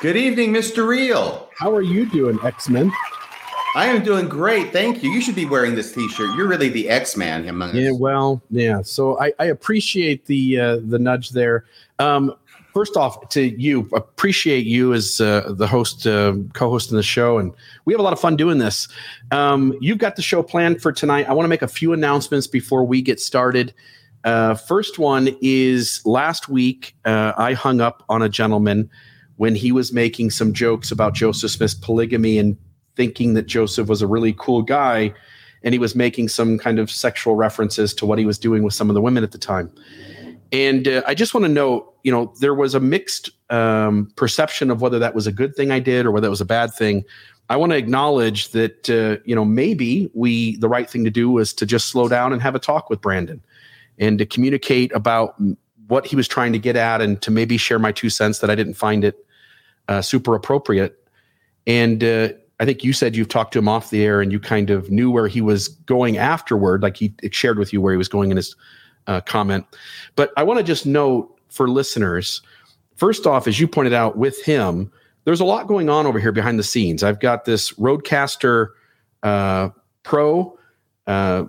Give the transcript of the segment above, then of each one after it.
Good evening, Mr. Reel. How are you doing, X Men? I am doing great. Thank you. You should be wearing this T-shirt. You're really the X-Man among us. Yeah, well, yeah. So I, I appreciate the uh, the nudge there. Um, first off, to you, appreciate you as uh, the host, uh, co-host in the show, and we have a lot of fun doing this. Um, you've got the show planned for tonight. I want to make a few announcements before we get started. Uh, first one is last week uh, I hung up on a gentleman when he was making some jokes about Joseph Smith's polygamy and thinking that Joseph was a really cool guy. And he was making some kind of sexual references to what he was doing with some of the women at the time. And uh, I just want to know, you know, there was a mixed um, perception of whether that was a good thing I did or whether it was a bad thing. I want to acknowledge that, uh, you know, maybe we, the right thing to do was to just slow down and have a talk with Brandon and to communicate about what he was trying to get at and to maybe share my two cents that I didn't find it uh, super appropriate. And uh, I think you said you've talked to him off the air and you kind of knew where he was going afterward, like he shared with you where he was going in his uh, comment. But I want to just note for listeners, first off, as you pointed out with him, there's a lot going on over here behind the scenes. I've got this RodeCaster uh, Pro uh,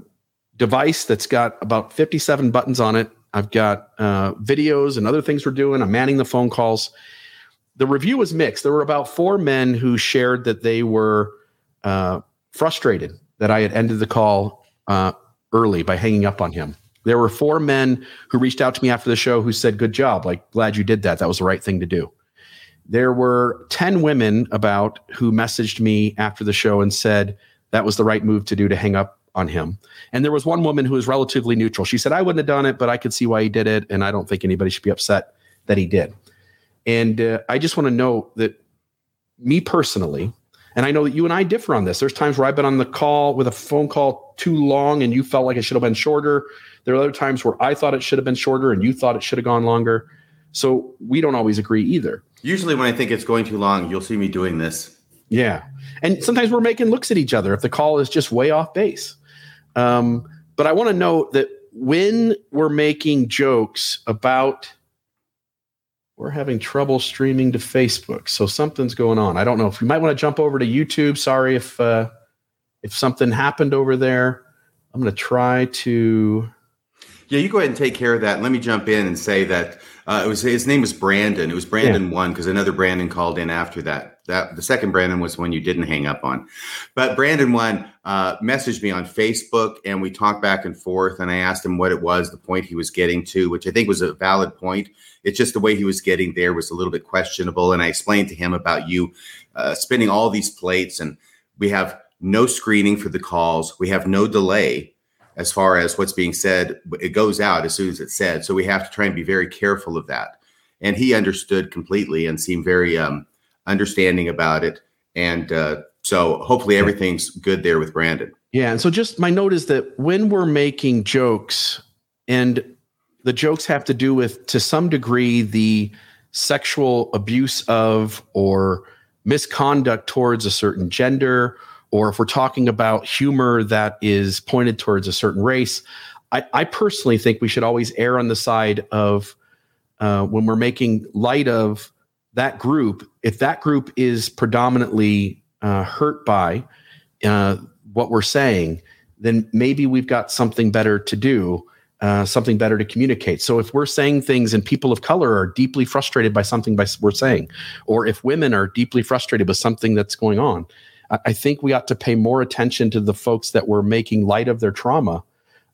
device that's got about 57 buttons on it. I've got uh, videos and other things we're doing. I'm manning the phone calls the review was mixed. There were about four men who shared that they were uh, frustrated that I had ended the call uh, early by hanging up on him. There were four men who reached out to me after the show who said, Good job. Like, glad you did that. That was the right thing to do. There were 10 women about who messaged me after the show and said that was the right move to do to hang up on him. And there was one woman who was relatively neutral. She said, I wouldn't have done it, but I could see why he did it. And I don't think anybody should be upset that he did. And uh, I just want to know that me personally, and I know that you and I differ on this. There's times where I've been on the call with a phone call too long and you felt like it should have been shorter. There are other times where I thought it should have been shorter and you thought it should have gone longer. So we don't always agree either. Usually, when I think it's going too long, you'll see me doing this. Yeah. And sometimes we're making looks at each other if the call is just way off base. Um, but I want to note that when we're making jokes about we're having trouble streaming to Facebook. So something's going on. I don't know if you might want to jump over to YouTube. Sorry if uh, if something happened over there. I'm going to try to. Yeah, you go ahead and take care of that. Let me jump in and say that uh, it was his name was Brandon. It was Brandon yeah. one because another Brandon called in after that. That the second Brandon was one you didn't hang up on, but Brandon one uh, messaged me on Facebook and we talked back and forth. And I asked him what it was, the point he was getting to, which I think was a valid point. It's just the way he was getting there was a little bit questionable. And I explained to him about you uh, spinning all these plates, and we have no screening for the calls. We have no delay as far as what's being said. It goes out as soon as it's said. So we have to try and be very careful of that. And he understood completely and seemed very um, understanding about it. And uh, so hopefully everything's good there with Brandon. Yeah. And so just my note is that when we're making jokes and the jokes have to do with, to some degree, the sexual abuse of or misconduct towards a certain gender, or if we're talking about humor that is pointed towards a certain race. I, I personally think we should always err on the side of uh, when we're making light of that group, if that group is predominantly uh, hurt by uh, what we're saying, then maybe we've got something better to do uh, something better to communicate. So if we're saying things and people of color are deeply frustrated by something by, we're saying, or if women are deeply frustrated with something that's going on, I, I think we ought to pay more attention to the folks that we're making light of their trauma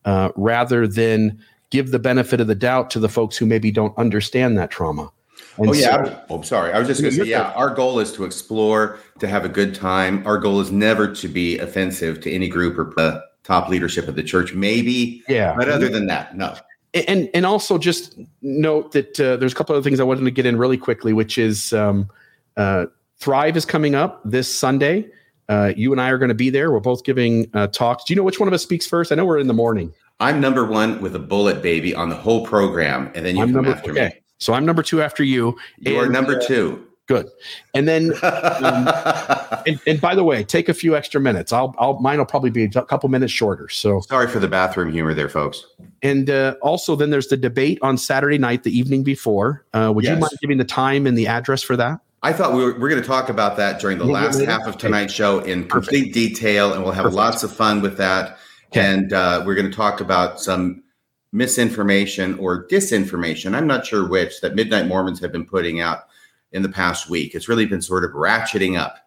uh, rather than give the benefit of the doubt to the folks who maybe don't understand that trauma. And oh yeah. So, oh, sorry. I was just going to say, yeah. Our goal is to explore, to have a good time. Our goal is never to be offensive to any group or uh, top leadership of the church. Maybe, yeah. But other than that, no. And and also just note that uh, there's a couple of things I wanted to get in really quickly, which is um, uh, Thrive is coming up this Sunday. Uh, you and I are going to be there. We're both giving uh, talks. Do you know which one of us speaks first? I know we're in the morning. I'm number one with a bullet, baby, on the whole program, and then you I'm come number, after okay. me. So I'm number two after you. You and, are number uh, two. Good. And then, um, and, and, by the way, take a few extra minutes. I'll, I'll, mine will probably be a couple minutes shorter. So sorry for the bathroom humor there, folks. And uh, also, then there's the debate on Saturday night, the evening before. Uh, would yes. you mind giving the time and the address for that? I thought we were, we're going to talk about that during the last half of tonight's show in complete detail, and we'll have Perfect. lots of fun with that. Okay. And uh, we're going to talk about some misinformation or disinformation. I'm not sure which that Midnight Mormons have been putting out in the past week. It's really been sort of ratcheting up.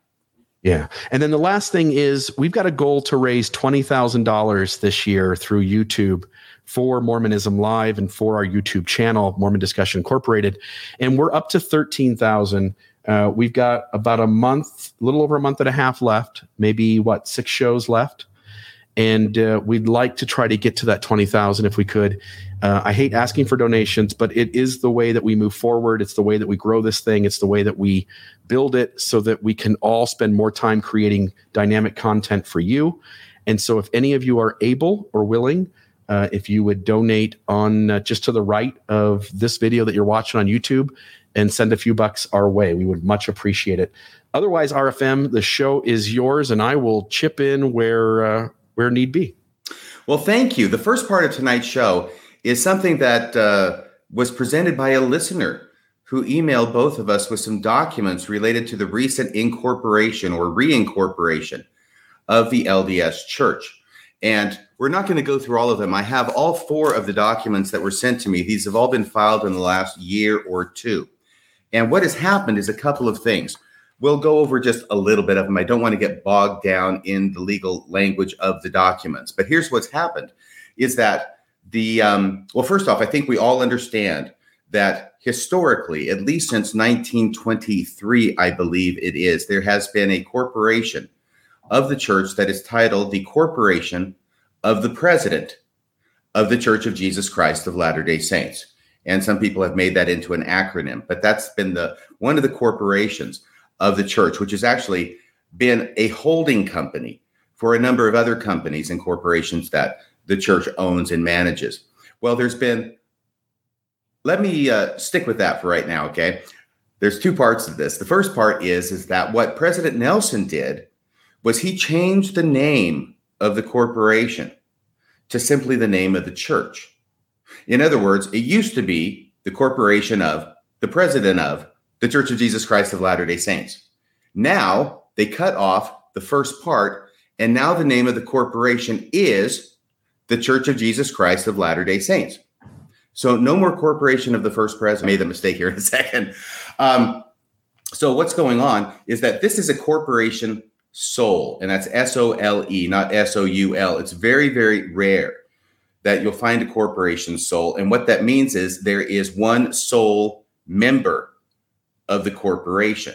Yeah. And then the last thing is we've got a goal to raise $20,000 this year through YouTube for Mormonism Live and for our YouTube channel, Mormon Discussion Incorporated. And we're up to 13,000. Uh, we've got about a month, a little over a month and a half left, maybe what, six shows left and uh, we'd like to try to get to that 20,000 if we could. Uh, I hate asking for donations, but it is the way that we move forward. It's the way that we grow this thing. It's the way that we build it so that we can all spend more time creating dynamic content for you. And so, if any of you are able or willing, uh, if you would donate on uh, just to the right of this video that you're watching on YouTube and send a few bucks our way, we would much appreciate it. Otherwise, RFM, the show is yours, and I will chip in where uh, where need be. Well, thank you. The first part of tonight's show is something that uh, was presented by a listener who emailed both of us with some documents related to the recent incorporation or reincorporation of the LDS Church. And we're not going to go through all of them. I have all four of the documents that were sent to me. These have all been filed in the last year or two. And what has happened is a couple of things. We'll go over just a little bit of them. I don't want to get bogged down in the legal language of the documents. But here's what's happened is that the, um, well, first off, I think we all understand that historically, at least since 1923, I believe it is, there has been a corporation of the church that is titled the Corporation of the President of the Church of Jesus Christ of Latter day Saints. And some people have made that into an acronym, but that's been the one of the corporations of the church, which has actually been a holding company for a number of other companies and corporations that the church owns and manages. Well, there's been, let me uh, stick with that for right now, okay? There's two parts of this. The first part is, is that what President Nelson did was he changed the name of the corporation to simply the name of the church. In other words, it used to be the corporation of, the president of, the Church of Jesus Christ of Latter day Saints. Now they cut off the first part, and now the name of the corporation is the Church of Jesus Christ of Latter day Saints. So no more corporation of the first president. I made the mistake here in a second. Um, so what's going on is that this is a corporation sole, and that's S O L E, not S O U L. It's very, very rare that you'll find a corporation sole. And what that means is there is one sole member of the corporation.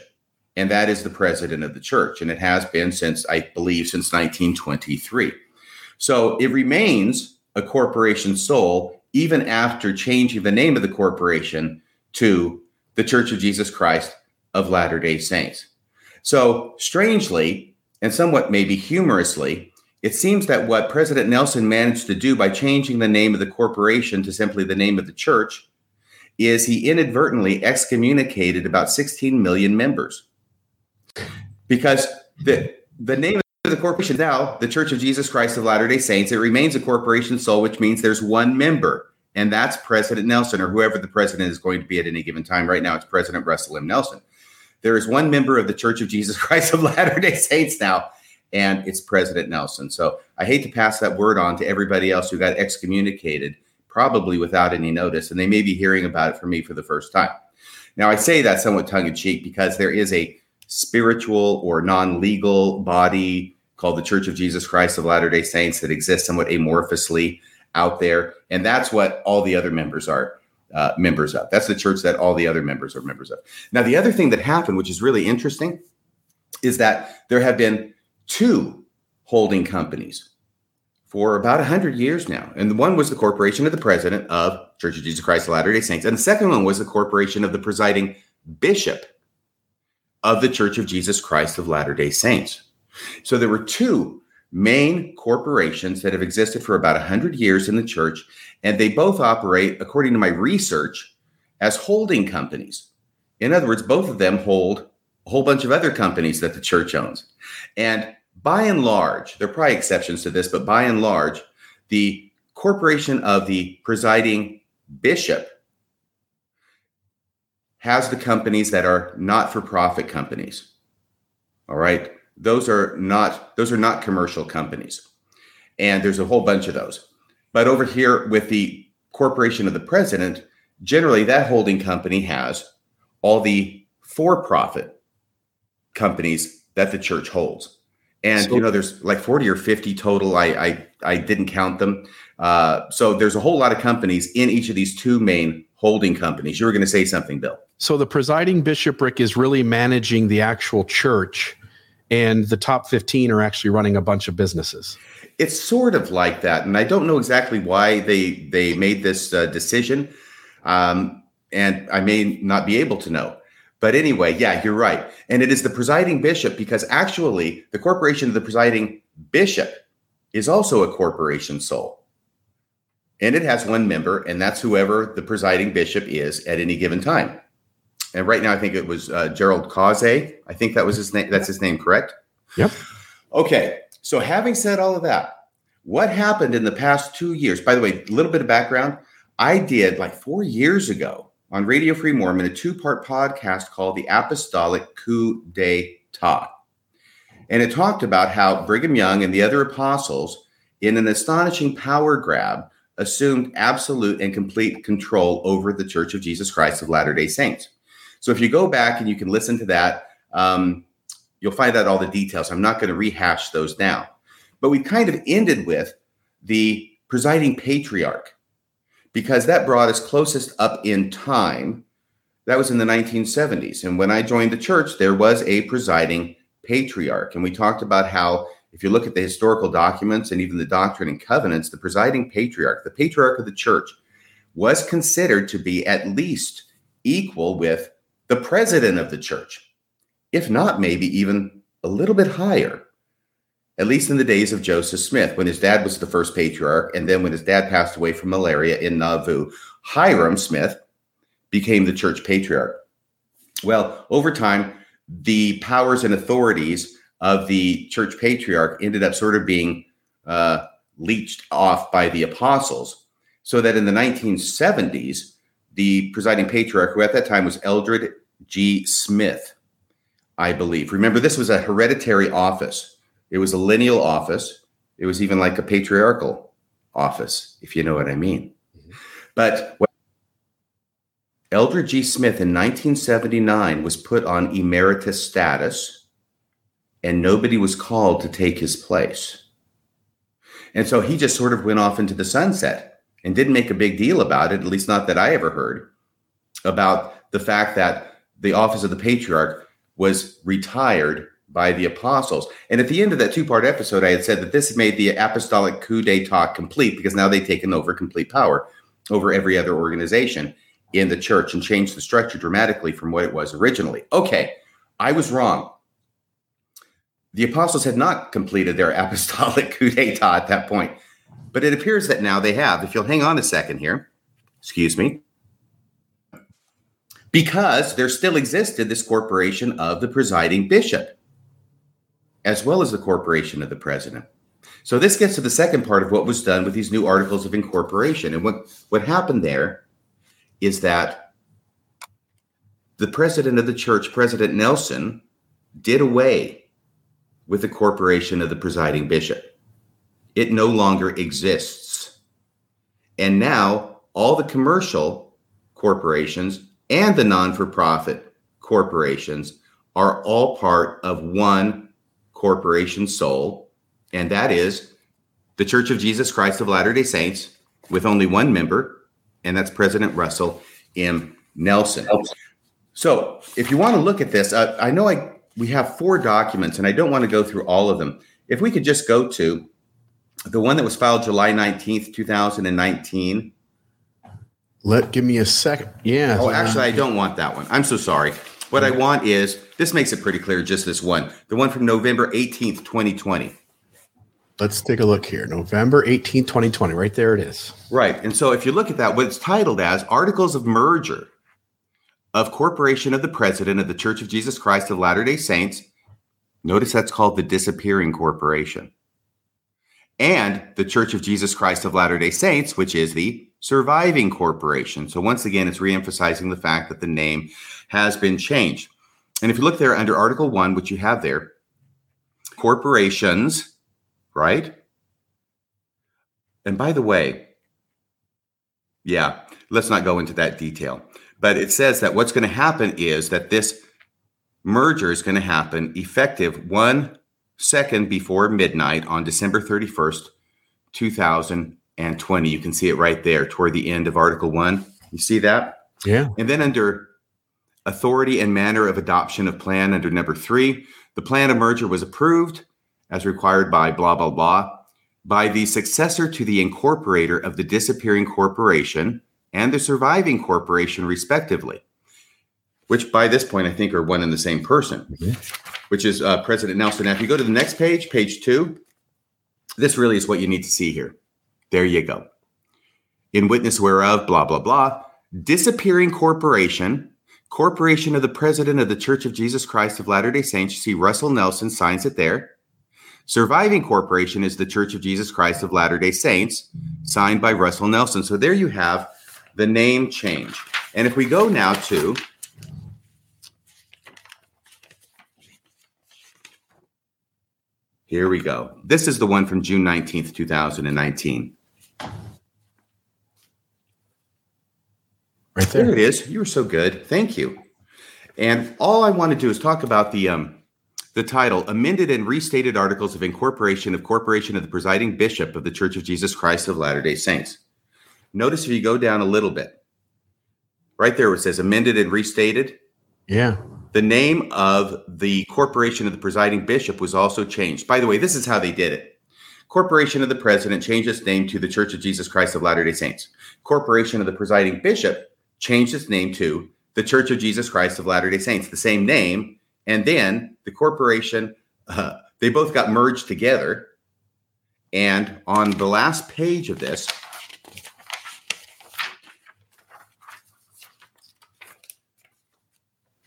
And that is the president of the church. And it has been since, I believe, since 1923. So it remains a corporation sole even after changing the name of the corporation to the Church of Jesus Christ of Latter day Saints. So, strangely, and somewhat maybe humorously, it seems that what President Nelson managed to do by changing the name of the corporation to simply the name of the church is he inadvertently excommunicated about 16 million members. Because the the name of the corporation now the church of jesus christ of latter day saints. It remains a corporation sole which means there's one member and that's president nelson or whoever the president is going to be at any given time. Right now it's president russell m. Nelson. There is one member of the church of jesus christ of latter day saints now and it's president nelson. So i hate to pass that word on to everybody else who got excommunicated probably without any notice, and they may be hearing about it from me for the first time. Now, I say that somewhat tongue in cheek because there is a spiritual or non legal body called the Church of Jesus Christ of Latter day Saints that exists somewhat amorphously out there. And that's what all the other members are. uh, members of. That's the church that all the other members are members of. Now, the other thing that happened, which is really interesting, is that there have been two holding companies for about 100 years now. And the one was the corporation of the president of Church of Jesus Christ of Latter day Saints. And the second one was the corporation of the presiding bishop of the Church of Jesus Christ of Latter day Saints. So there were two main corporations that have existed for about 100 years in the church, and they both operate, according to my research, as holding companies. In other words, both of them hold a whole bunch of other companies that the church owns. And by and large, there are probably exceptions to this, but by and large, the corporation of the presiding bishop has the companies that are not for profit companies. All right. Those are not those are not commercial companies. And there's a whole bunch of those. But over here with the corporation of the president, generally that holding company has all the for-profit companies that the church holds. And so, you know, there's like 40 or 50 total. I I, I didn't count them. Uh, so there's a whole lot of companies in each of these two main holding companies. You were going to say something, Bill. So the presiding bishopric is really managing the actual church, and the top 15 are actually running a bunch of businesses. It's sort of like that, and I don't know exactly why they they made this uh, decision, um, and I may not be able to know. But anyway, yeah, you're right, and it is the presiding bishop because actually the corporation of the presiding bishop is also a corporation sole and it has one member, and that's whoever the presiding bishop is at any given time. And right now, I think it was uh, Gérald Caussé. I think that was his name. That's his name, correct? Yep. Okay. So, having said all of that, what happened in the past two years? By the way, a little bit of background. I did like four years ago on Radio Free Mormon a two part podcast called The Apostolic Coup d'etat. And it talked about how Brigham Young and the other apostles, in an astonishing power grab, assumed absolute and complete control over the Church of Jesus Christ of Latter day Saints. So if you go back and you can listen to that, um, you'll find out all the details. I'm not going to rehash those now. But we kind of ended with the presiding patriarch because that brought us closest up in time. That was in the 1970s. And when I joined the church, there was a presiding patriarch. And we talked about how if you look at the historical documents and even the Doctrine and Covenants, the presiding patriarch, the patriarch of the church, was considered to be at least equal with the president of the church, if not maybe even a little bit higher, at least in the days of Joseph Smith, when his dad was the first patriarch, and then when his dad passed away from malaria in Nauvoo, Hyrum Smith became the church patriarch. Well, over time, the powers and authorities of the church patriarch ended up sort of being uh, leached off by the apostles. So that in the 1970s, the presiding patriarch, who at that time was Eldred G. Smith, I believe. Remember, this was a hereditary office, it was a lineal office. It was even like a patriarchal office, if you know what I mean. Mm-hmm. But Eldred G. Smith in 1979 was put on emeritus status and nobody was called to take his place. And so he just sort of went off into the sunset and didn't make a big deal about it, at least not that I ever heard, about the fact that the office of the patriarch was retired by the apostles. And at the end of that two part episode, I had said that this made the apostolic coup d'etat complete because now they've taken over complete power over every other organization in the church and changed the structure dramatically from what it was originally. Okay, I was wrong the apostles had not completed their apostolic coup d'etat at that point, but it appears that now they have. If you'll hang on a second here, excuse me, because there still existed this corporation of the presiding bishop, as well as the corporation of the president. So this gets to the second part of what was done with these new articles of incorporation. And what, what happened there is that the president of the church, President Nelson, did away with the corporation of the presiding bishop. It no longer exists. And now all the commercial corporations and the non for profit corporations are all part of one corporation sole, and that is the Church of Jesus Christ of Latter day Saints, with only one member, and that's President Russell M. Nelson. So, if you want to look at this, uh, I know I we have four documents, and I don't want to go through all of them. If we could just go to the one that was filed July nineteenth, two thousand and nineteen. Let give me a second. Yeah. Oh, actually, I don't want that one. I'm so sorry. What I want is this makes it pretty clear. Just this one, the one from November eighteenth, twenty twenty. Let's take a look here. November 18th, 2020. Right there it is. Right. And so if you look at that, what it's titled as Articles of Merger of Corporation of the President of the Church of Jesus Christ of Latter day Saints. Notice that's called the Disappearing Corporation. And the Church of Jesus Christ of Latter day Saints, which is the Surviving Corporation. So once again, it's reemphasizing the fact that the name has been changed. And if you look there under Article 1, which you have there, corporations right? And by the way, yeah, let's not go into that detail. But it says that what's going to happen is that this merger is going to happen effective one second before midnight on December 31st, 2020. You can see it right there toward the end of Article 1. You see that? Yeah. And then under authority and manner of adoption of plan under number three, the plan of merger was approved as required by blah, blah, blah, by the successor to the incorporator of the disappearing corporation and the surviving corporation, respectively, which by this point I think are one and the same person, mm-hmm. which is uh, President Nelson. Now, if you go to the next page, page two, this really is what you need to see here. There you go. In witness whereof, blah, blah, blah, disappearing corporation, corporation of the President of the Church of Jesus Christ of Latter day Saints, you see Russell Nelson signs it there Surviving corporation is the Church of Jesus Christ of Latter day Saints, signed by Russell Nelson. So there you have the name change. And if we go now to Here we go. This is the one from June 19th, 2019. Right there. There it is. You were so good. Thank you. And all I want to do is talk about the um, the title Amended and Restated Articles of Incorporation of Corporation of the Presiding Bishop of the Church of Jesus Christ of Latter day Saints. Notice if you go down a little bit, right there where it says amended and restated. Yeah. The name of the corporation of the presiding bishop was also changed. By the way, this is how they did it. Corporation of the President changed its name to the Church of Jesus Christ of Latter day Saints. Corporation of the presiding bishop changed its name to the Church of Jesus Christ of Latter day Saints, the same name and then the corporation, uh, they both got merged together. And on the last page of this,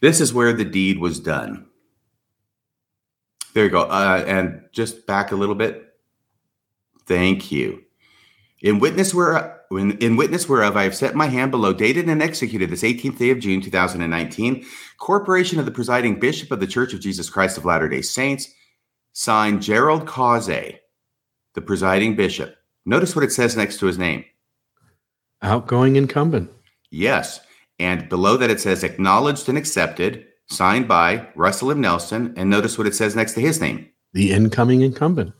this is where the deed was done. There you go. Uh, and just back a little bit. Thank you. In witness where in, in witness whereof I have set my hand below, dated and executed this 18th day of June 2019, corporation of the presiding bishop of the Church of Jesus Christ of Latter Day Saints, signed Gérald Caussé, the presiding bishop. Notice what it says next to his name. Outgoing incumbent. Yes, and below that it says acknowledged and accepted, signed by Russell M. Nelson. And notice what it says next to his name. The incoming incumbent.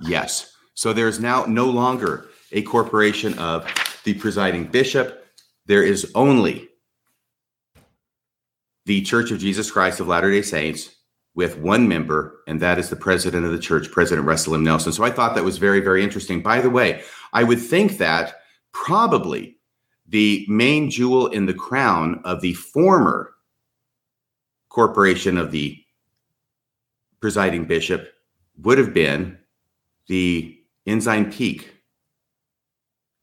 Yes. So there's now no longer a corporation of the presiding bishop. There is only the Church of Jesus Christ of Latter day Saints with one member, and that is the president of the church, President Russell M. Nelson. So I thought that was very, very interesting. By the way, I would think that probably the main jewel in the crown of the former corporation of the presiding bishop would have been the Ensign Peak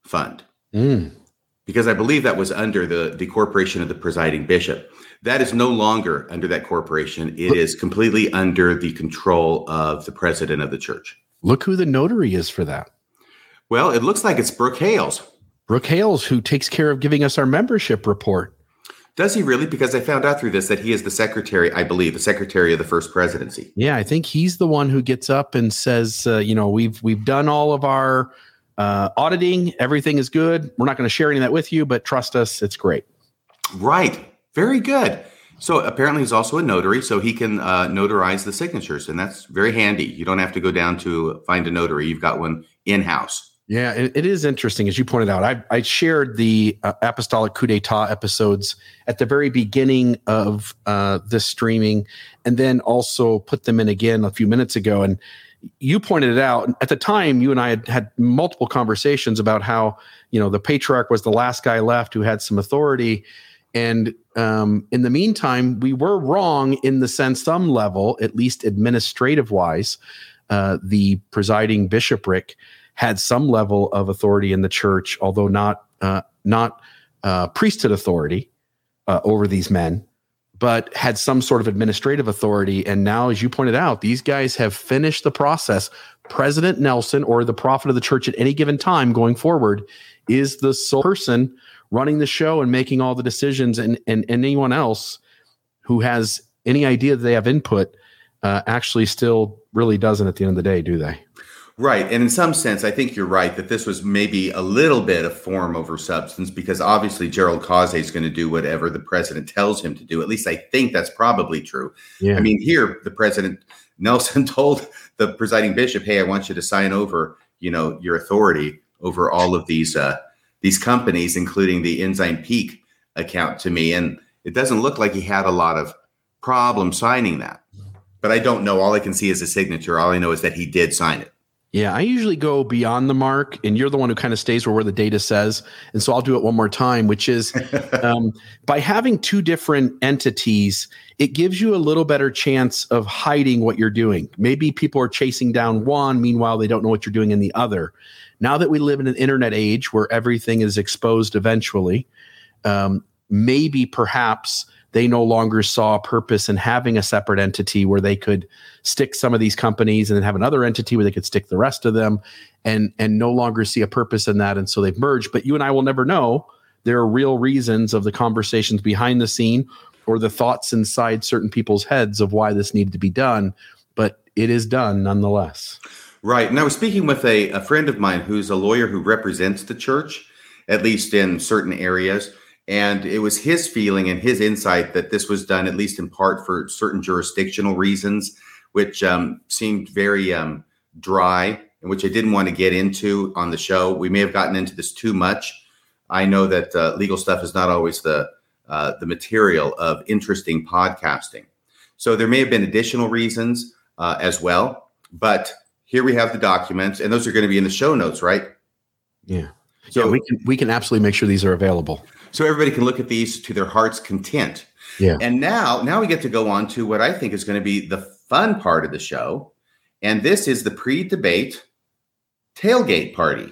fund. Mm. Because I believe that was under the, the corporation of the presiding bishop. That is no longer under that corporation. It is completely under the control of the president of the church. Look who the notary is for that. Well, it looks like it's Brook Hales. Brook Hales, who takes care of giving us our membership report. Does he really? Because I found out through this that he is the secretary, I believe, the secretary of the first presidency. Yeah, I think he's the one who gets up and says, uh, you know, we've we've done all of our uh, auditing, everything is good. We're not going to share any of that with you, but trust us, it's great. Right. Very good. So apparently he's also a notary, so he can uh, notarize the signatures, and that's very handy. You don't have to go down to find a notary; you've got one in house. Yeah, it, it is interesting, as you pointed out. I, I shared the uh, Apostolic Coup d'etat episodes at the very beginning of uh, this streaming, and then also put them in again a few minutes ago. And you pointed it out at the time. You and I had had multiple conversations about how you know the patriarch was the last guy left who had some authority, and um, in the meantime, we were wrong in the sense, some level, at least administrative wise, uh, the presiding bishopric had some level of authority in the church, although not uh, not uh, priesthood authority uh, over these men, but had some sort of administrative authority. And now, as you pointed out, these guys have finished the process. President Nelson, or the prophet of the church at any given time going forward, is the sole person running the show and making all the decisions. And, and, anyone else who has any idea that they have input uh, actually still really doesn't at the end of the day, do they? Right. And in some sense, I think you're right that this was maybe a little bit of form over substance because obviously Gérald Caussé is going to do whatever the president tells him to do. At least I think that's probably true. Yeah. I mean, here the president Nelson told the presiding bishop, "Hey, I want you to sign over, you know, your authority over all of these uh these companies including the Ensign Peak account to me." And it doesn't look like he had a lot of problem signing that. But I don't know. All I can see is a signature. All I know is that he did sign it. Yeah, I usually go beyond the mark, and you're the one who kind of stays where, where the data says. And so I'll do it one more time, which is um, by having two different entities, it gives you a little better chance of hiding what you're doing. Maybe people are chasing down one, meanwhile, they don't know what you're doing in the other. Now that we live in an internet age where everything is exposed eventually, um, maybe perhaps they no longer saw a purpose in having a separate entity where they could stick some of these companies and then have another entity where they could stick the rest of them and and no longer see a purpose in that. And so they've merged. But you and I will never know. There are real reasons of the conversations behind the scene or the thoughts inside certain people's heads of why this needed to be done but it is done nonetheless. Right. And i was speaking with a, a friend of mine who's a lawyer who represents the church at least in certain areas and it was his feeling and his insight that this was done, at least in part, for certain jurisdictional reasons, which um, seemed very um, dry and which I didn't want to get into on the show. We may have gotten into this too much. I know that uh, legal stuff is not always the uh, the material of interesting podcasting. So there may have been additional reasons uh, as well. But here we have the documents, and those are going to be in the show notes, right? Yeah. So yeah, we can we can absolutely make sure these are available so everybody can look at these to their heart's content. Yeah. And now, now we get to go on to what I think is going to be the fun part of the show, and this is the pre-debate tailgate party.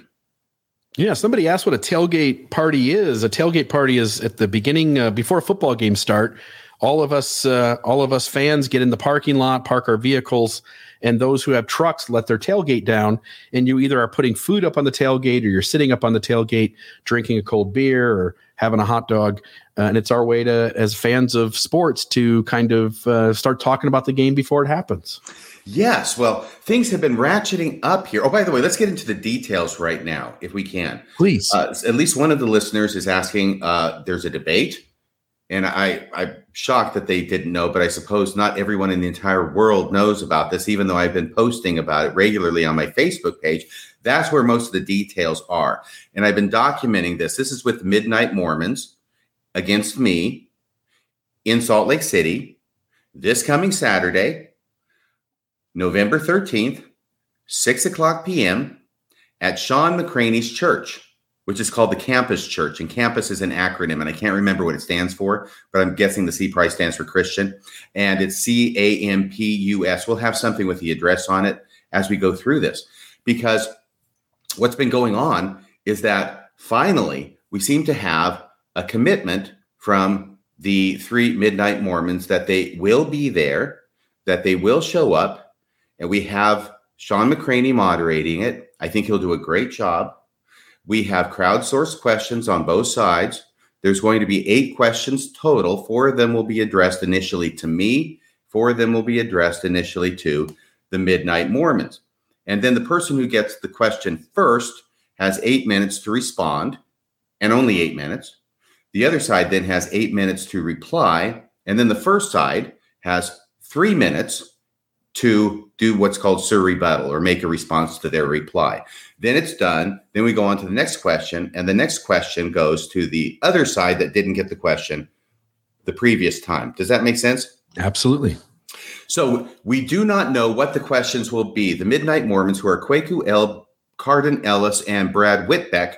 Yeah, somebody asked what a tailgate party is. A tailgate party is at the beginning uh, before a football games start. All of us, uh, all of us fans, get in the parking lot, park our vehicles, and those who have trucks let their tailgate down. And you either are putting food up on the tailgate, or you're sitting up on the tailgate, drinking a cold beer, or having a hot dog. Uh, and it's our way to, as fans of sports, to kind of uh, start talking about the game before it happens. Yes. Well, things have been ratcheting up here. Oh, by the way, let's get into the details right now, if we can. Please. Uh, at least one of the listeners is asking uh, there's a debate. And I, I'm shocked that they didn't know, but I suppose not everyone in the entire world knows about this, even though I've been posting about it regularly on my Facebook page. That's where most of the details are. And I've been documenting this. This is with Midnight Mormons against me in Salt Lake City this coming Saturday, November 13th, 6 o'clock p.m. at Shawn McCraney's church, which is called the Campus Church. And campus is an acronym, and I can't remember what it stands for, but I'm guessing the C price stands for Christian. And it's C A M P U S. We'll have something with the address on it as we go through this because what's been going on is that finally we seem to have a commitment from the three midnight Mormons that they will be there, that they will show up, and we have Shawn McCraney moderating it. I think he'll do a great job. We have crowdsourced questions on both sides. There's going to be eight questions total. Four of them will be addressed initially to me, four of them will be addressed initially to the Midnight Mormons. And then the person who gets the question first has eight minutes to respond and only eight minutes. The other side then has eight minutes to reply. And then the first side has three minutes to do what's called sur rebuttal or make a response to their reply. Then it's done. Then we go on to the next question, and the next question goes to the other side that didn't get the question the previous time. Does that make sense? Absolutely. So we do not know what the questions will be. The Midnight Mormons, who are Kwaku El, Cardon Ellis, and Brad Witbeck,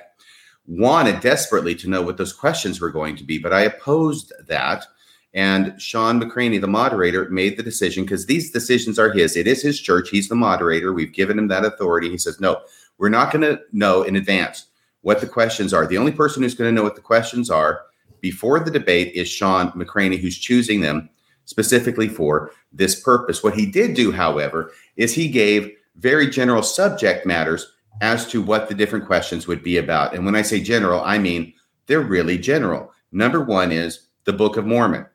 wanted desperately to know what those questions were going to be, but I opposed that. And Shawn McCraney, the moderator, made the decision because these decisions are his. It is his church. He's the moderator. We've given him that authority. He says, no, we're not going to know in advance what the questions are. The only person who's going to know what the questions are before the debate is Shawn McCraney, who's choosing them specifically for this purpose. What he did do, however, is he gave very general subject matters as to what the different questions would be about. And when I say general, I mean they're really general. Number one is the Book of Mormon.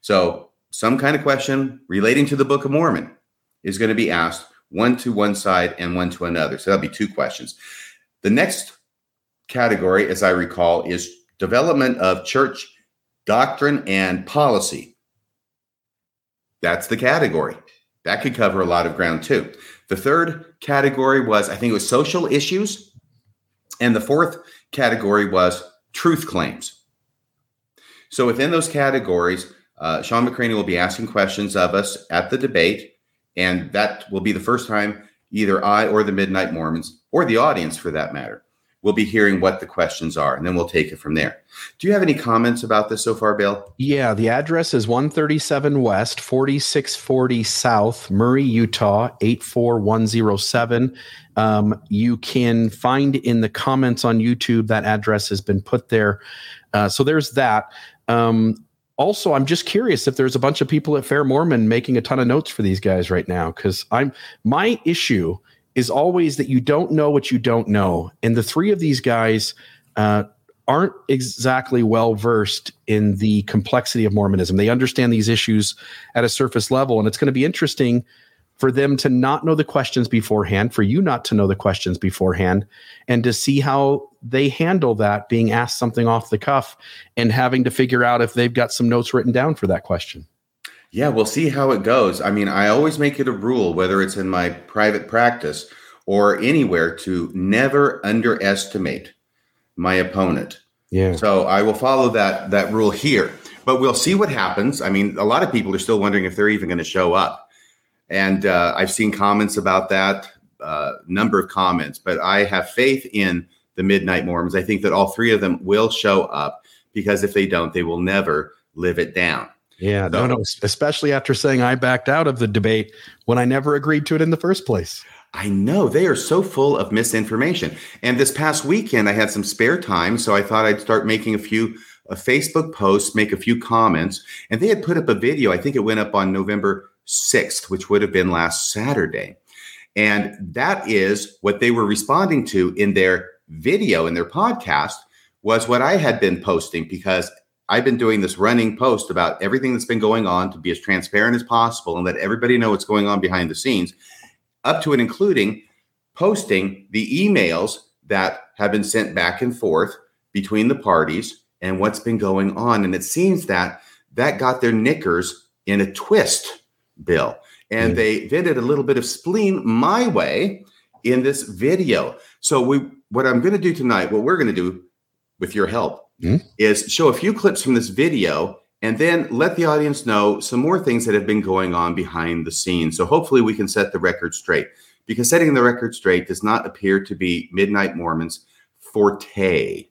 So, some kind of question relating to the Book of Mormon is going to be asked one to one side and one to another. So, that'll be two questions. The next category, as I recall, is development of church doctrine and policy. That's the category. That could cover a lot of ground too. The third category was, I think it was social issues. And the fourth category was truth claims. So within those categories, uh, Shawn McCraney will be asking questions of us at the debate. And that will be the first time either I or the Midnight Mormons, or the audience for that matter, we'll be hearing what the questions are, and then we'll take it from there. Do you have any comments about this so far, Bill? Yeah, the address is 137 West, 4640 South, Murray, Utah, 84107. Um, you can find in the comments on YouTube that address has been put there. Uh, so there's that. Um, also, I'm just curious if there's a bunch of people at Fair Mormon making a ton of notes for these guys right now because I'm my issue is always that you don't know what you don't know. And the three of these guys uh, aren't exactly well versed in the complexity of Mormonism. They understand these issues at a surface level. And it's going to be interesting for them to not know the questions beforehand, for you not to know the questions beforehand, and to see how they handle that being asked something off the cuff and having to figure out if they've got some notes written down for that question. Yeah, we'll see how it goes. I mean, I always make it a rule, whether it's in my private practice or anywhere, to never underestimate my opponent. Yeah. So I will follow that that rule here, but we'll see what happens. I mean, a lot of people are still wondering if they're even going to show up, and uh, I've seen comments about that, uh, number of comments. But I have faith in the Midnight Mormons. I think that all three of them will show up because if they don't, they will never live it down. Yeah, no, no, especially after saying I backed out of the debate when I never agreed to it in the first place. I know they are so full of misinformation. And this past weekend, I had some spare time, so I thought I'd start making a few a Facebook posts, make a few comments, and they had put up a video. I think it went up on November 6th, which would have been last Saturday. And that is what they were responding to in their video, in their podcast, was what I had been posting because I've been doing this running post about everything that's been going on to be as transparent as possible and let everybody know what's going on behind the scenes, up to and including posting the emails that have been sent back and forth between the parties and what's been going on. And it seems that that got their knickers in a twist, Bill. And mm. they vented a little bit of spleen my way in this video. So we what I'm going to do tonight, what we're going to do with your help mm-hmm. is show a few clips from this video and then let the audience know some more things that have been going on behind the scenes. So hopefully we can set the record straight because setting the record straight does not appear to be Midnight Mormon's forte.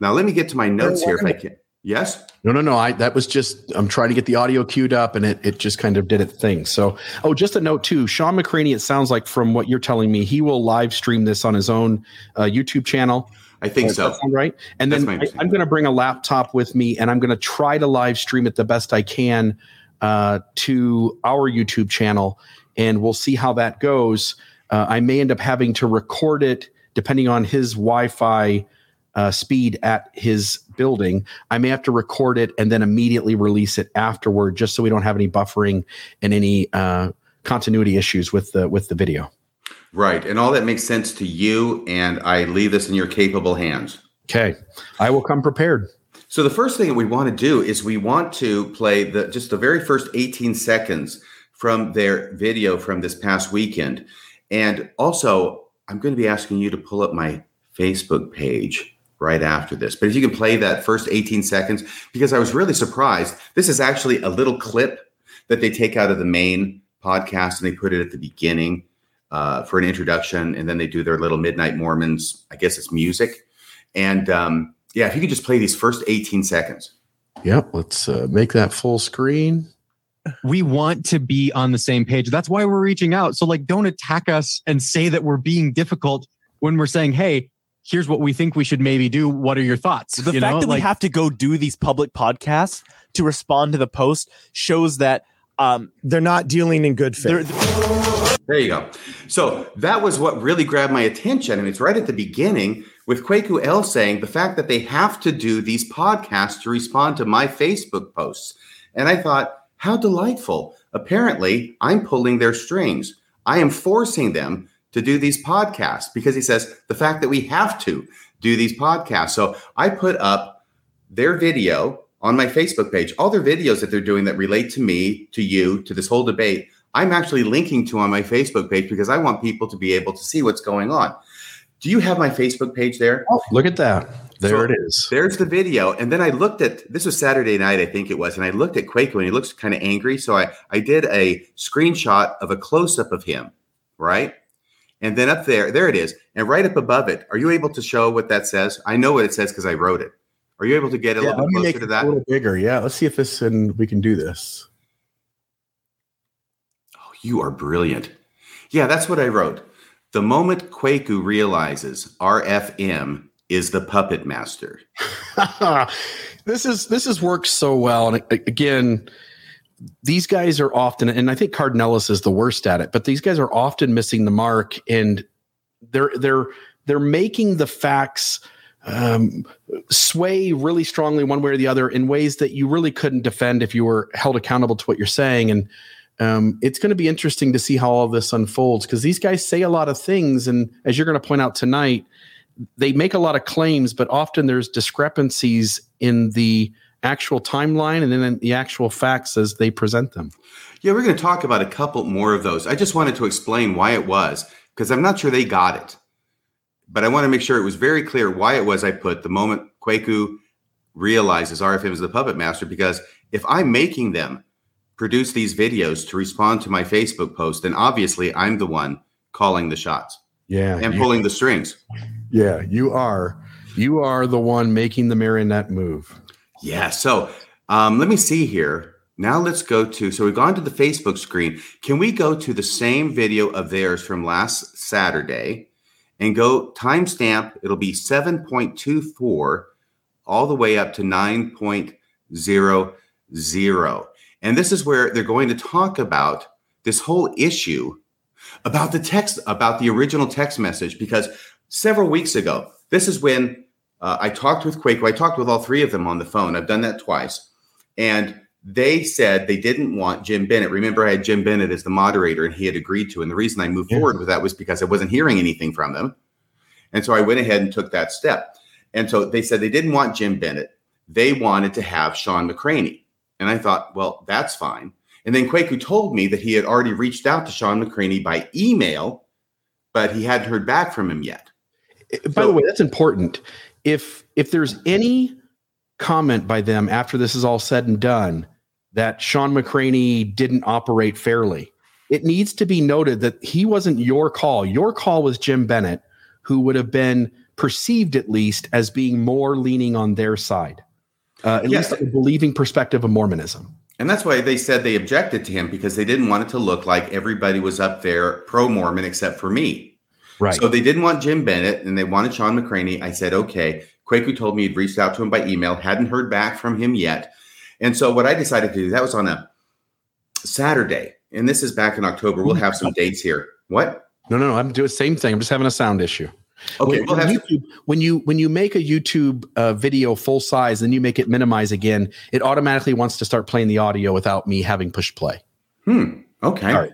Now let me get to my notes here if I can. Yes. No, no, no. I that was just I'm trying to get the audio queued up and it it just kind of did its thing. So oh, just a note too. Shawn McCraney, it sounds like from what you're telling me, he will live stream this on his own uh, YouTube channel. I think so. right. And then I, am going to bring a laptop with me, and I'm going to try to live stream it the best I can uh, to our YouTube channel, and we'll see how that goes. Uh, I may end up having to record it depending on his Wi-Fi uh, speed at his building. I may have to record it and then immediately release it afterward, just so we don't have any buffering and any uh, continuity issues with the with the video. Right. And all that makes sense to you. And I leave this in your capable hands. Okay. I will come prepared. So the first thing that we want to do is we want to play the just the very first 18 seconds from their video from this past weekend. And also, I'm going to be asking you to pull up my Facebook page right after this. But if you can play that first 18 seconds, because I was really surprised. This is actually a little clip that they take out of the main podcast and they put it at the beginning uh, for an introduction. And then they do their little Midnight Mormons, I guess it's music. And um, yeah, if you could just play these first 18 seconds. Yep. Let's uh, make that full screen. We want to be on the same page. That's why we're reaching out. So, like, don't attack us and say that we're being difficult when we're saying, hey, here's what we think we should maybe do. What are your thoughts? The you fact know? that like, we have to go do these public podcasts to respond to the post shows that um, They're not dealing in good they're, faith. There you go. So that was what really grabbed my attention. And it's right at the beginning with Kwaku El saying the fact that they have to do these podcasts to respond to my Facebook posts. And I thought, how delightful. Apparently, I'm pulling their strings. I am forcing them to do these podcasts because he says the fact that we have to do these podcasts. So I put up their video on my Facebook page, all their videos that they're doing that relate to me, to you, to this whole debate. I'm actually linking to on my Facebook page because I want people to be able to see what's going on. Do you have my Facebook page there? Oh, look at that. There So- it is. There's the video. And then I looked at this was Saturday night, I think it was, and I looked at Kwaku and he looks kind of angry. So I, I did a screenshot of a close-up of him, right? And then up there, there it is. And right up above it, are you able to show what that says? I know what it says because I wrote it. Are you able to get a Yeah, little bit closer to that? a little bigger. Yeah, let's see if this and we can do this. You are brilliant. Yeah, that's what I wrote. The moment Kwaku realizes RFM is the puppet master. this is this has worked so well, and again, these guys are often, and I think Cardon Ellis is the worst at it, but these guys are often missing the mark, and they're they're they're making the facts um, sway really strongly one way or the other in ways that you really couldn't defend if you were held accountable to what you're saying, and um, it's going to be interesting to see how all this unfolds because these guys say a lot of things, and as you're going to point out tonight, they make a lot of claims, but often there's discrepancies in the actual timeline and then the actual facts as they present them. Yeah, we're going to talk about a couple more of those. I just wanted to explain why it was because I'm not sure they got it. But I want to make sure it was very clear why it was I put the moment Kwaku realizes RFM is the puppet master. Because if I'm making them produce these videos to respond to my Facebook post, then obviously I'm the one calling the shots Yeah, and you- pulling the strings. yeah, you are. You are the one making the marionette move. Yeah. So um, let me see here. Now let's go to. So we've gone to the Facebook screen. Can we go to the same video of theirs from last Saturday and go timestamp? It'll be 7.24 all the way up to 9.00. And this is where they're going to talk about this whole issue about the text, about the original text message, because several weeks ago, this is when uh, I talked with Kwaku. I talked with all three of them on the phone. I've done that twice. And they said they didn't want Jim Bennett. Remember, I had Jim Bennett as the moderator and he had agreed to. And the reason I moved Yeah. forward with that was because I wasn't hearing anything from them. And so I went ahead and took that step. And so they said they didn't want Jim Bennett. They wanted to have Shawn McCraney. And I thought, well, that's fine. And then Kwaku told me that he had already reached out to Shawn McCraney by email, but he hadn't heard back from him yet. Eh, by So- the way, that's important. If if there's any comment by them after this is all said and done that Shawn McCraney didn't operate fairly, it needs to be noted that he wasn't your call. Your call was Jim Bennett, who would have been perceived at least as being more leaning on their side, uh, at Yes. least the believing perspective of Mormonism. And that's why they said they objected to him because they didn't want it to look like everybody was up there pro Mormon except for me. Right. So they didn't want Jim Bennett and they wanted Shawn McCraney. I said, okay. Kwaku told me he'd reached out to him by email, hadn't heard back from him yet. And so what I decided to do, that was on a Saturday. And this is back in October. We'll have some dates here. What? no, no, no. I'm doing the same thing. I'm just having a sound issue. Okay, when, we'll have YouTube, when you when you make a YouTube uh, video full size then you make it minimize again, it automatically wants to start playing the audio without me having push play. Hmm. Okay. All right.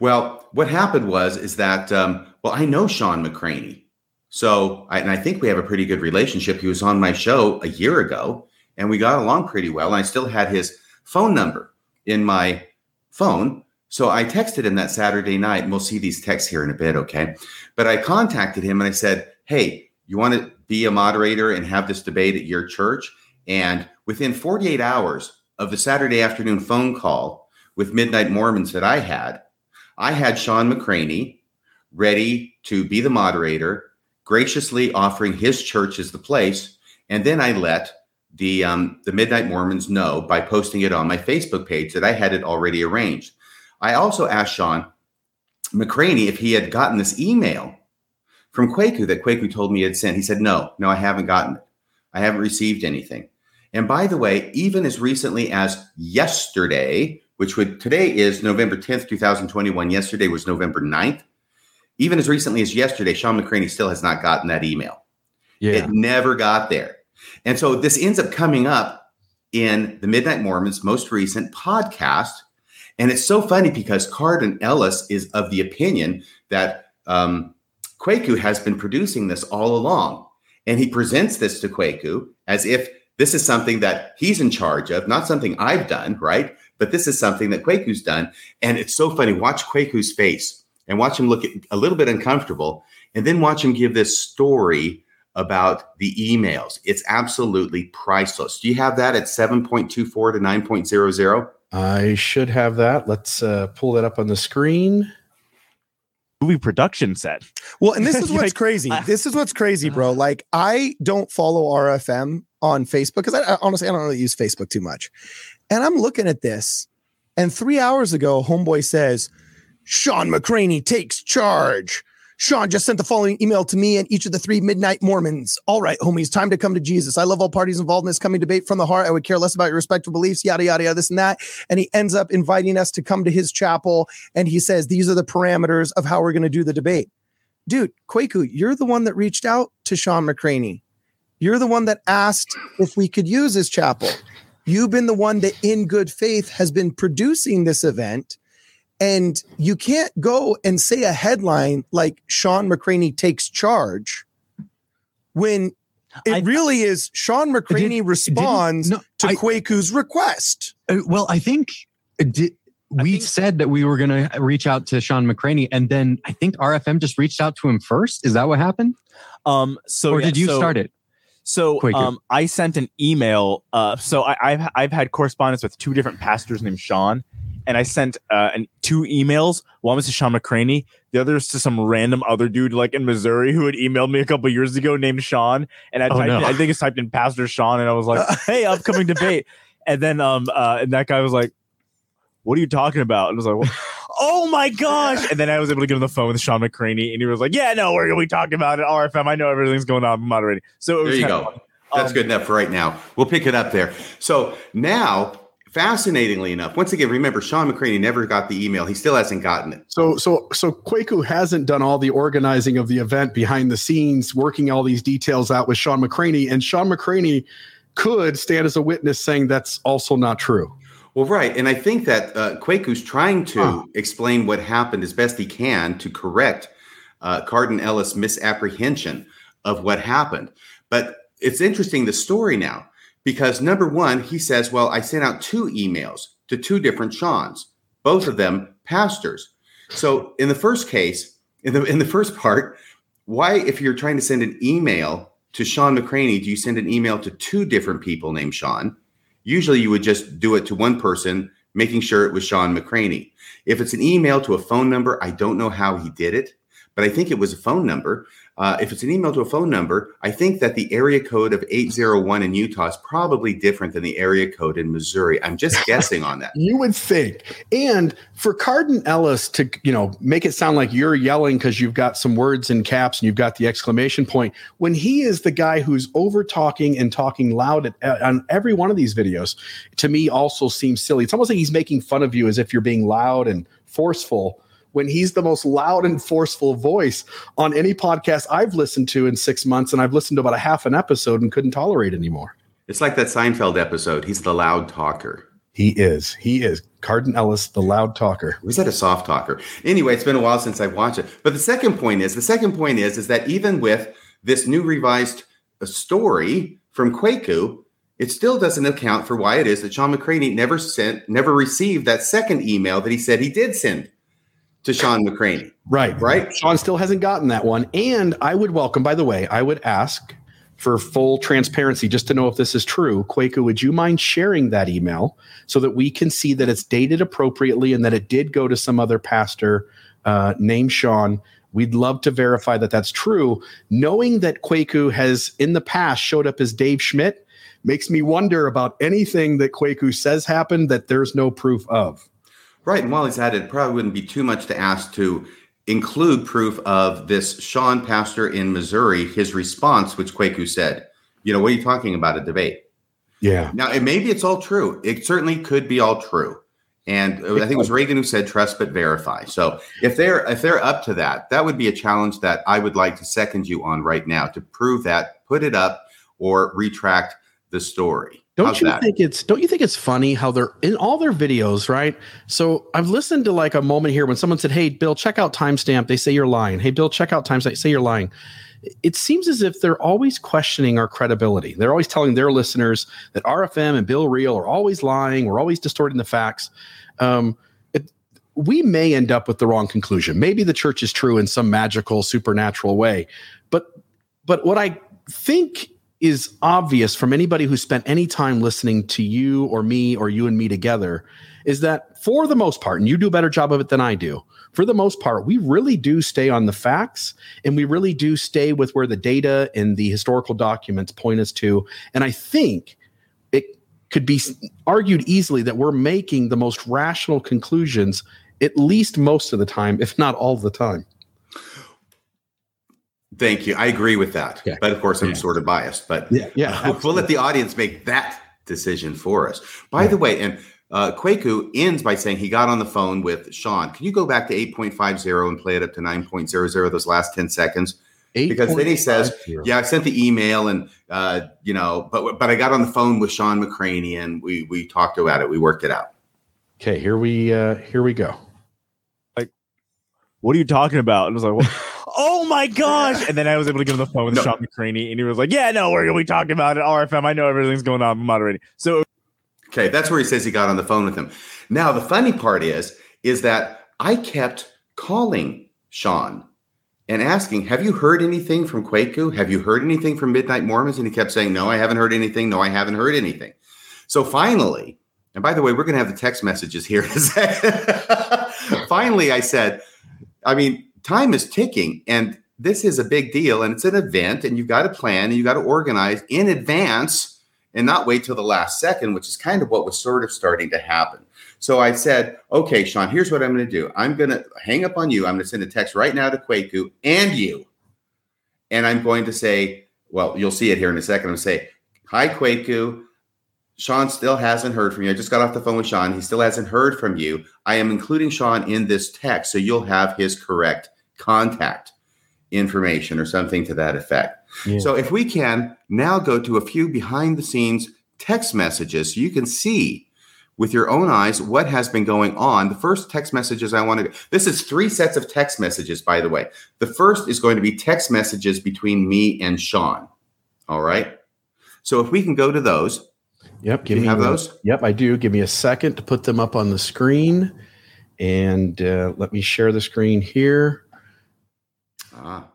Well, what happened was is that um, well, I know Shawn McCraney, so I, and I think we have a pretty good relationship. He was on my show a year ago, and we got along pretty well. And I still had his phone number in my phone, So I texted him that Saturday night, and we'll see these texts here in a bit, okay? But I contacted him and I said, Hey, you want to be a moderator and have this debate at your church? And within 48 hours of the Saturday afternoon phone call with Midnight Mormons that I had, I had Shawn McCraney ready to be the moderator, graciously offering his church as the place. And then I let the um, the Midnight Mormons know by posting it on my Facebook page that I had it already arranged. I also asked Shawn McCraney if he had gotten this email from Kwaku that Kwaku told me he had sent. He said, No, no, I haven't gotten it. I haven't received anything. And by the way, even as recently as yesterday, which would today is November 10th, 2021. Yesterday was November 9th. Even as recently as yesterday, Shawn McCraney still has not gotten that email. Yeah. It never got there. And so this ends up coming up in the Midnight Mormons' most recent podcast. And it's so funny because Cardon Ellis is of the opinion that um, Kwaku has been producing this all along. And he presents this to Kwaku as if this is something that he's in charge of, not something I've done, right? But this is something that Kwaku's done. And it's so funny. Watch Kwaku's face and watch him look a little bit uncomfortable. And then watch him give this story about the emails. It's absolutely priceless. Do you have that at 7.24 to 9.00? I should have that. Let's uh, pull that up on the screen. Movie production set. Well, and this is what's Like, crazy. I- This is what's crazy, bro. Like, I don't follow RFM on Facebook because I, I honestly I don't really use Facebook too much. And I'm looking at this, and three hours ago, Homeboy says, Shawn McCraney takes charge. Sean just sent the following email to me and each of the three Midnight Mormons. All right, homies, time to come to Jesus. I love all parties involved in this coming debate from the heart. I would care less about your respective beliefs, yada, yada, yada, this and that. And he ends up inviting us to come to his chapel. And he says, These are the parameters of how we're going to do the debate. Dude, Kwaku, you're the one that reached out to Shawn McCraney. You're the one that asked if we could use his chapel. You've been the one that, in good faith, has been producing this event. And you can't go and say a headline like Shawn McCraney takes charge when it I- really is Shawn McCraney didn't- responds no, to I- Kwaku's request. Uh, well, I think uh, di- we think- said that we were going to reach out to Shawn McCraney, and then I think RFM just reached out to him first. Is that what happened, Um, so or yeah, did you so- start it? So um, I sent an email. Uh, so I, I've I've had correspondence with two different pastors named Sean, and I sent uh, an, two emails. One was to Shawn McCraney. The other is to some random other dude like in Missouri who had emailed me a couple years ago named Sean. And I Oh, typed no. in, I think it's typed in Pastor Sean, and I was like, "Hey, upcoming debate." And then um uh, and that guy was like, "What are you talking about?" And I was like, "What?" Oh my gosh! And then I was able to get on the phone with Shawn McCraney, and he was like, "Yeah, no, we're gonna be talking about it. RFM. I know everything's going on. I'm moderating." So it was There you go. fun. That's Um, good enough for right now. We'll pick it up there. So now, fascinatingly enough, once again, remember Shawn McCraney never got the email. He still hasn't gotten it. So so so Kwaku hasn't done all the organizing of the event behind the scenes, working all these details out with Shawn McCraney, and Shawn McCraney could stand as a witness saying that's also not true. Well, right. And I think that uh, Kwaku's trying to Huh. explain what happened as best he can to correct uh, Cardon Ellis' misapprehension of what happened. But it's interesting the story now because number one, he says, Well, I sent out two emails to two different Seans, both of them pastors. So in the first case, in the in the first part, why, if you're trying to send an email to Shawn McCraney, do you send an email to two different people named Sean? Usually you would just do it to one person, making sure it was Shawn McCraney. If it's an email to a phone number, I don't know how he did it, but I think it was a phone number. Uh, if it's an email to a phone number, I think that the area code of 801 in Utah is probably different than the area code in Missouri. I'm just guessing on that. You would think. And for Cardon Ellis to, you know, make it sound like you're yelling because you've got some words in caps and you've got the exclamation point, when he is the guy who's over talking and talking loud at, on every one of these videos, to me also seems silly. It's almost like he's making fun of you as if you're being loud and forceful when he's the most loud and forceful voice on any podcast I've listened to in six months. And I've listened to about a half an episode and couldn't tolerate anymore. It's like that Seinfeld episode. He's the loud talker. He is. He is. Cardon Ellis, the loud talker. Was that a soft talker? Anyway, it's been a while since I've watched it. But the second point is the second point is is that even with this new revised uh, story from Kwaku, it still doesn't account for why it is that Shawn McCraney never sent, never received that second email that he said he did send to Shawn McCraney. Right. Right. Sean still hasn't gotten that one. And I would welcome, by the way, I would ask for full transparency just to know if this is true. Kwaku, would you mind sharing that email so that we can see that it's dated appropriately and that it did go to some other pastor uh, named Sean? We'd love to verify that that's true. Knowing that Kwaku has in the past showed up as Dave Schmidt makes me wonder about anything that Kwaku says happened that there's no proof of. Right. And while he's at it, it probably wouldn't be too much to ask to include proof of this Sean pastor in Missouri, his response, which Kwaku said, you know, what are you talking about? A debate. Yeah. Now, and maybe it's all true. It certainly could be all true. And I think it was Reagan who said trust but verify. So if they're if they're up to that, that would be a challenge that I would like to second you on right now to prove that, put it up or retract the story. Don't How's you that? think it's don't you think it's funny how they're in all their videos, right? So I've listened to like a moment here when someone said, Hey Bill, check out timestamp. They say you're lying. Hey Bill, check out timestamp. Say you're lying. It seems as if they're always questioning our credibility. They're always telling their listeners that RFM and Bill Reel are always lying. We're always distorting the facts. Um, it, we may end up with the wrong conclusion. Maybe the church is true in some magical, supernatural way, but but what I think is obvious from anybody who spent any time listening to you or me or you and me together is that for the most part, and you do a better job of it than I do, for the most part, we really do stay on the facts and we really do stay with where the data and the historical documents point us to. And I think it could be argued easily that we're making the most rational conclusions at least most of the time, if not all the time. Thank you. I agree with that. Yeah. But of course, I'm Yeah. sort of biased. But Yeah, yeah, uh, we'll let the audience make that decision for us. By the way, and uh, Kwaku ends by saying he got on the phone with Sean. Can you go back to 8.50 and play it up to 9.00 those last 10 seconds? Because then he says, 8.50. Yeah, I sent the email and uh, you know, but but I got on the phone with Shawn McCraney and we we talked about it. We worked it out. Okay, here we uh here we go. Like, what are you talking about? And I was like, well, oh my gosh. And then I was able to get on the phone with No. Shawn McCraney, and he was like, yeah, no, we're going to be talking about it. RFM, I know everything's going on. I'm moderating. So Okay, that's where he says he got on the phone with him. Now, the funny part is, is that I kept calling Sean and asking, "Have you heard anything from Kwaku? Have you heard anything from Midnight Mormons?" And he kept saying, "No, I haven't heard anything. No, I haven't heard anything." So finally, and by the way, we're going to have the text messages here in a second. finally, I said, "I mean, time is ticking, and this is a big deal, and it's an event, and you've got to plan and you've got to organize in advance." and not wait till the last second, which is kind of what was sort of starting to happen. So I said, okay, Sean, here's what I'm going to do. I'm going to hang up on you. I'm going to send a text right now to Kwaku and you. And I'm going to say, well, you'll see it here in a second. I'm going to say, hi, Kwaku. Sean still hasn't heard from you. I just got off the phone with Sean. He still hasn't heard from you. I am including Sean in this text, so you'll have his correct contact information or something to that effect. Yeah. So if we can now go to a few behind the scenes text messages so you can see with your own eyes what has been going on. The first text messages I want to this is three sets of text messages by the way. The first is going to be text messages between me and Sean. All right? So if we can go to those, Yep. do you have those? Yep, I do. Give me a second to put them up on the screen. And uh, let me share the screen here. Ah,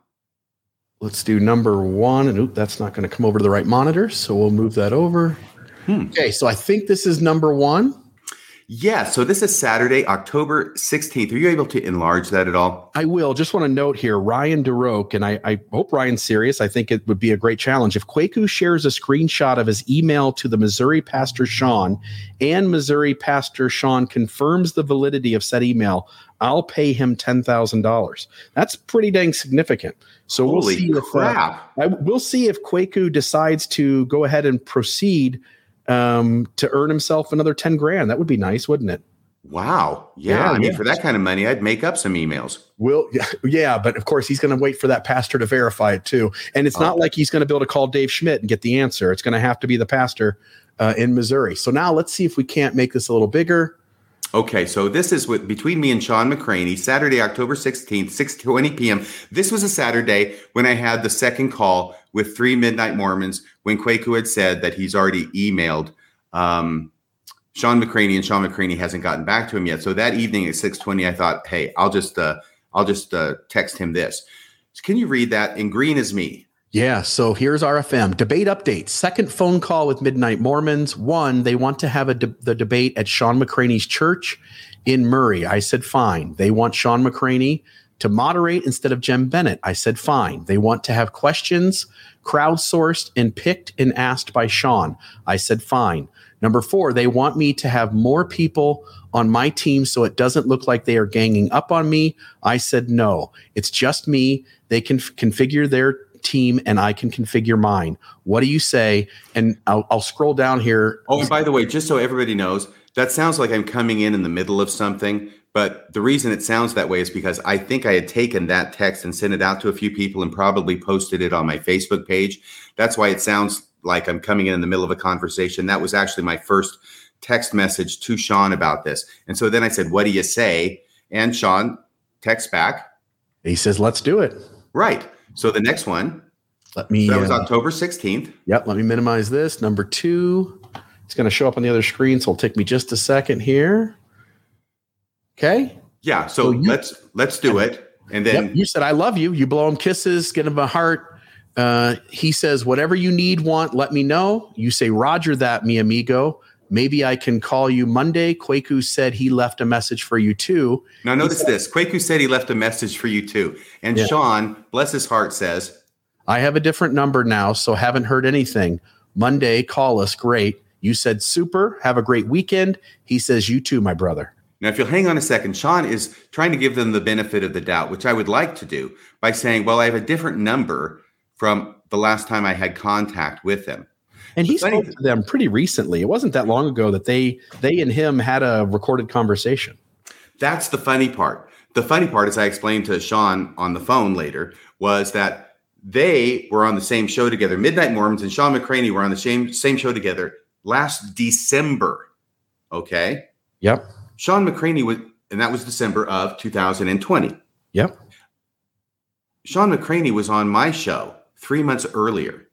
Let's do number one. And oop, that's not going to come over to the right monitor. So we'll move that over. Hmm. Okay, so I think this is number one. Yeah, so this is Saturday, October 16th. Are you able to enlarge that at all? I will. Just want to note here, Ryan DeRoke, and I, I hope Ryan's serious. I think it would be a great challenge. If Kwaku shares a screenshot of his email to the Missouri Pastor Sean and Missouri Pastor Sean confirms the validity of said email, I'll pay him $10,000. That's pretty dang significant. So we'll Holy see if uh. I, we'll see if Kwaku decides to go ahead and proceed um, to earn himself another 10 grand. That would be nice, wouldn't it? Wow. Yeah, Yeah, I mean, yeah. for that kind of money, I'd make up some emails. Will yeah, but of course he's going to wait for that pastor to verify it too. And it's not like he's going to be able to call Dave Schmidt and get the answer. It's going to have to be the pastor uh, in Missouri. So now let's see if we can't make this a little bigger. Okay, so this is with between me and Shawn McCraney, Saturday, October 16th, 6:20 p.m. This was a Saturday when I had the second call with three Midnight Mormons when Kwaku had said that he's already emailed um, Shawn McCraney and Shawn McCraney hasn't gotten back to him yet. So that evening at 6:20, I thought, hey, I'll just uh, I'll just uh, text him this. So can you read that? In green is me. Yeah, so here's RFM debate update. Second phone call with Midnight Mormons. One, they want to have a de- the debate at Shawn McCraney's church in Murray. I said fine. They want Shawn McCraney to moderate instead of Jim Bennett. I said fine. They want to have questions crowdsourced and picked and asked by Sean. I said fine. Number four, they want me to have more people on my team so it doesn't look like they are ganging up on me. I said no. It's just me. They can f- configure their team and I can configure mine. What do you say? And I'll, I'll scroll down here. Oh, and by the way, just so everybody knows, that sounds like I'm coming in in the middle of something. But the reason it sounds that way is because I think I had taken that text and sent it out to a few people and probably posted it on my Facebook page. That's why it sounds like I'm coming in in the middle of a conversation. That was actually my first text message to Sean about this. And so then I said, What do you say? And Sean texts back. He says, let's do it. Right. So the next one, Let me. that was uh, October 16th. Yep. Let me minimize this. Number two, it's going to show up on the other screen. So it'll take me just a second here. Okay. Yeah. So So you- let's let's do it. And then Yep. You said, I love you. You blow him kisses, get him a heart. Uh, he says, whatever you need, want, let me know. You say, Roger that, mi amigo. Maybe I can call you Monday. Kwaku said he left a message for you too. now notice this. Kwaku said he left a message for you too. And Yeah. Sean, bless his heart, says, I have a different number now, so haven't heard anything. Monday, call us. Great. You said super. Have a great weekend. He says, you too, my brother. Now, if you'll hang on a second, Sean is trying to give them the benefit of the doubt, which I would like to do by saying, well, I have a different number from the last time I had contact with them. And he spoke to them pretty recently. It wasn't that long ago that they they and him had a recorded conversation. That's the funny part. The funny part, as I explained to Sean on the phone later, was that they were on the same show together. Midnight Mormons and Shawn McCraney were on the same same show together last December. Okay. Yep. Shawn McCraney was, and that was December of 2020. Yep. Shawn McCraney was on my show three months earlier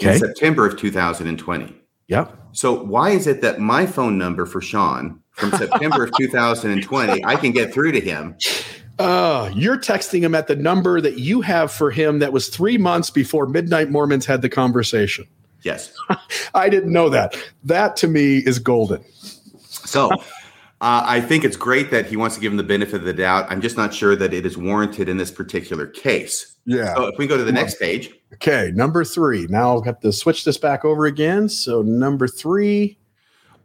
Okay. in September of 2020. Yep. So why is it that my phone number for Sean from September of 2020, I can get through to him? Uh, you're texting him at the number that you have for him that was three months before Midnight Mormons had the conversation. Yes. I didn't know that. That to me is golden. So uh, I think it's great that he wants to give him the benefit of the doubt. I'm just not sure that it is warranted in this particular case. Yeah. So if we go to the next page, Okay. Number three. Now I'll have to switch this back over again. So number three.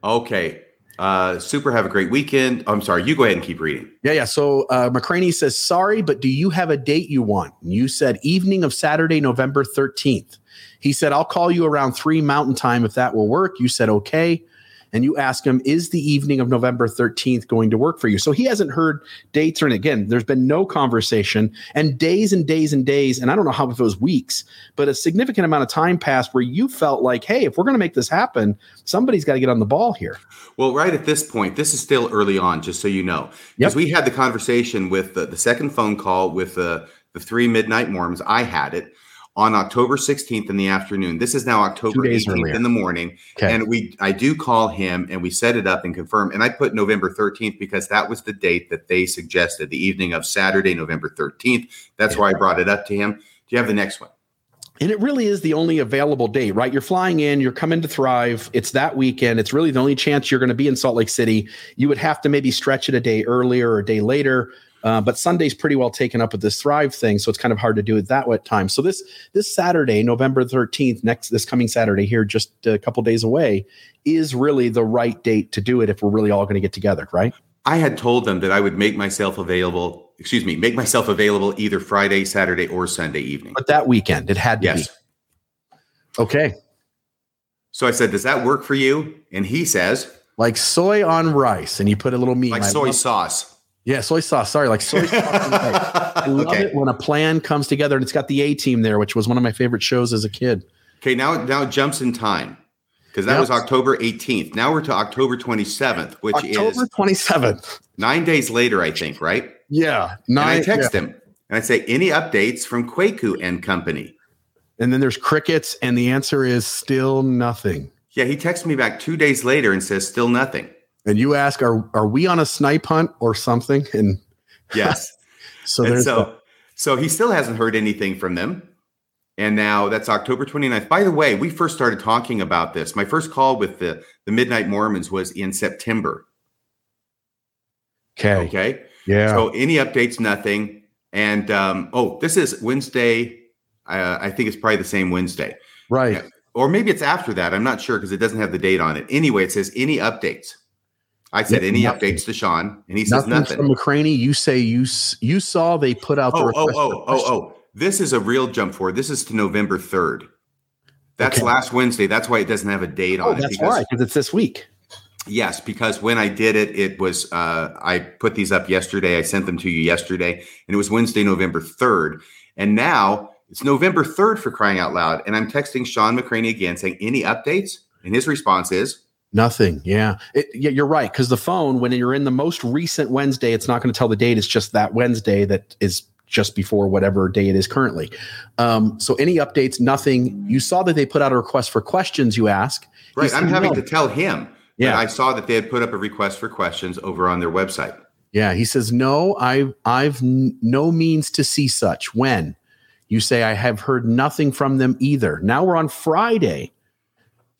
okay. Uh, super. Have a great weekend. I'm sorry. You go ahead and keep reading. Yeah, yeah. So uh, McCraney says, "Sorry, but do you have a date you want?" And you said evening of Saturday, November thirteenth. He said, "I'll call you around three Mountain Time if that will work." You said, "Okay." And you ask him, "Is the evening of November thirteenth going to work for you?" So he hasn't heard dates or and again. There's been no conversation and days and days and days, and I don't know how if it was weeks, but a significant amount of time passed where you felt like, "Hey, if we're going to make this happen, somebody's got to get on the ball here." Well, right at this point, this is still early on, just so you know, because Yep. we had the conversation with the, the second phone call with the the three midnight Mormons. I had it on October 16th in the afternoon. This is now October days 18th earlier. in the morning, Okay. and we I do call him and we set it up and confirm. And I put November 13th because that was the date that they suggested, the evening of Saturday, November 13th. That's why I brought it up to him. Do you have the next one? And it really is the only available date, right? You're flying in, you're coming to Thrive. It's that weekend. It's really the only chance you're going to be in Salt Lake City. You would have to maybe stretch it a day earlier or a day later. Uh, but Sunday's pretty well taken up with this Thrive thing, so it's kind of hard to do it that what time. So this this Saturday, November 13th, next this coming Saturday here, just a couple days away, is really the right date to do it if we're really all going to get together, right? I had told them that I would make myself available, excuse me, make myself available either Friday, Saturday, or Sunday evening. But that weekend, it had to Yes. be. Okay. So I said, Does that work for you? And he says, Like soy on rice, and you put a little meat. Like soy sauce. Yeah, soy sauce. Sorry, like soy sauce. I love okay. it when a plan comes together and it's got the A team there, which was one of my favorite shows as a kid. Okay, now now it jumps in time. because that Yep. was October 18th. Now we're to October 27th, which is October 27th. nine days later, I think, right? Yeah. And I text yeah. him and I say, any updates from Kwaku and Company? And then there's crickets, and the answer is still nothing. Yeah, he texts me back two days later and says, still nothing. And you ask, are are we on a snipe hunt or something? And Yes. so and there's so, so he still hasn't heard anything from them. And now that's October 29th. By the way, we first started talking about this. My first call with the, the Midnight Mormons was in September. okay. Okay. Yeah. So any updates, nothing. And um, oh, this is Wednesday. Uh, I think it's probably the same Wednesday. right. Yeah. Or maybe it's after that. I'm not sure because it doesn't have the date on it. Anyway, it says any updates. I said any nothing. updates to Sean, and he says Nothing, nothing. from McCraney. You say you you saw they put out the Oh, oh, oh, oh, oh. This is a real jump forward. This is to November 3rd. That's Okay. last Wednesday. That's why it doesn't have a date Oh, on it. that's because- why because it's this week. Yes, because when I did it, it was uh, I put these up yesterday. I sent them to you yesterday, and it was Wednesday, November third. And now it's November third for crying out loud. And I'm texting Shawn McCraney again, saying any updates, and his response is Nothing. Yeah. It, yeah, you're right. Because the phone, when you're in the most recent Wednesday, it's not going to tell the date. It's just that Wednesday that is just before whatever day it is currently. Um, so any updates? Nothing. You saw that they put out a request for questions. You ask. Right. said I'm having no. to tell him. Yeah. I saw that they had put up a request for questions over on their website. Yeah, he says no. I I've n- no means to see such. When you say I have heard nothing from them either. Now we're on Friday,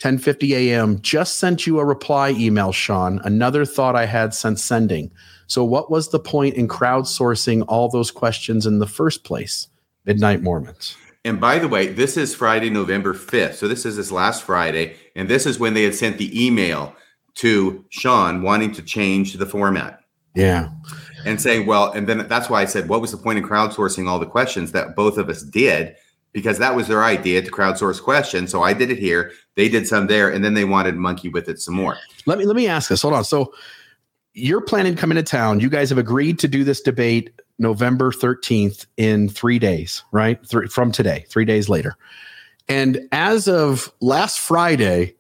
10:50 a.m. Just sent you a reply email, Sean. Another thought I had since sending. So what was the point in crowdsourcing all those questions in the first place? Midnight Mormons. And by the way, this is Friday, November 5th. So this is this last Friday. And this is when they had sent the email to Sean wanting to change the format. Yeah. and saying, well, and then that's why I said, what was the point in crowdsourcing all the questions that both of us did? Because that was their idea to crowdsource questions. So I did it here, they did some there, and then they wanted monkey with it some more. Let me let me ask this. Hold on. So you're planning coming to town. You guys have agreed to do this debate November 13th in three days, right? Three, from today, three days later. And as of last Friday,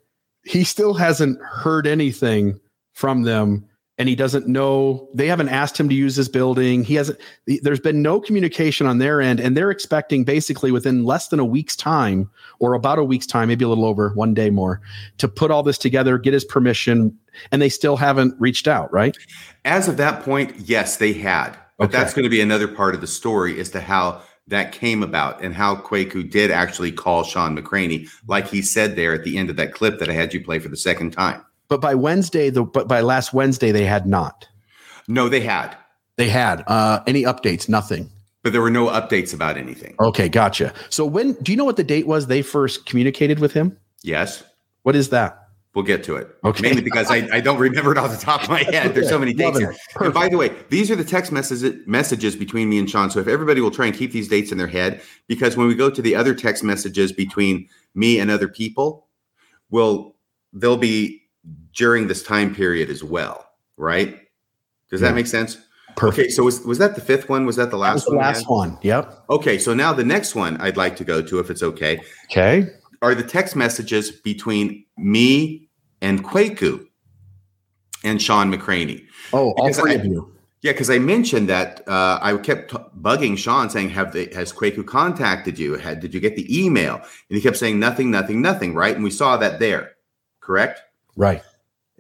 he still hasn't heard anything from them. And he doesn't know, they haven't asked him to use this building. He hasn't, there's been no communication on their end. And they're expecting basically within less than a week's time or about a week's time, maybe a little over one day more, to put all this together, get his permission. And they still haven't reached out, right? As of that point, yes, they had. But Okay. that's going to be another part of the story as to how that came about and how Kwaku did actually call Shawn McCraney, like he said there at the end of that clip that I had you play for the second time. But by Wednesday, the but by last Wednesday, they had not. No, they had, They had uh, any updates? Nothing. but there were no updates about anything. Okay, gotcha. So when do you know what the date was they first communicated with him? Yes, What is that? we'll get to it. Okay. Mainly because I, I don't remember it off the top of my head. There's so many dates here. And by the way, these are the text messages messages between me and Sean. So if everybody will try and keep these dates in their head, because when we go to the other text messages between me and other people, will they'll be during this time period as well, right? Does Yeah. that make sense? Perfect. Okay, so was, was that the fifth one? Was that the That last was the one? last one. Yep. Okay, so now the next one I'd like to go to, if it's okay, Okay. are the text messages between me and Kwaku and Shawn McCraney. Oh, all three I- of you. Yeah, because I mentioned that uh, I kept t- bugging Sean saying, "Have they has Kwaku contacted you? Had did you get the email?" And he kept saying, "Nothing, nothing, nothing." Right, and we saw that there, correct? Right.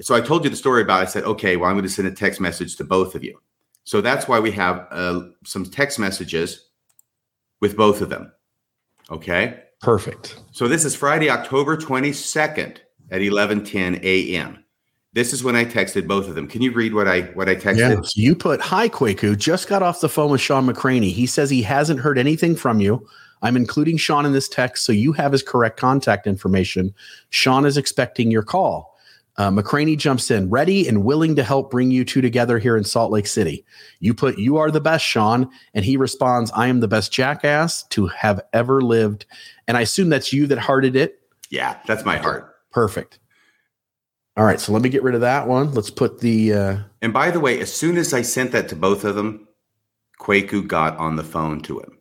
So I told you the story about. I said, "Okay, well, I'm going to send a text message to both of you." So that's why we have uh, some text messages with both of them. Okay. Perfect. So this is Friday, October 22nd at 11:10 a.m. This is when I texted both of them. Can you read what I what I texted? Yeah. So you put hi Kwaku. Just got off the phone with Shawn McCraney. He says he hasn't heard anything from you. I'm including Sean in this text so you have his correct contact information. Sean is expecting your call. Uh, McCraney jumps in, ready and willing to help bring you two together here in Salt Lake City. You put, You are the best, Sean. And he responds, I am the best jackass to have ever lived. And I assume that's you that hearted it. Yeah, that's my heart. Perfect. All right. So let me get rid of that one. Let's put the, uh, And by the way, as soon as I sent that to both of them, Kwaku got on the phone to him.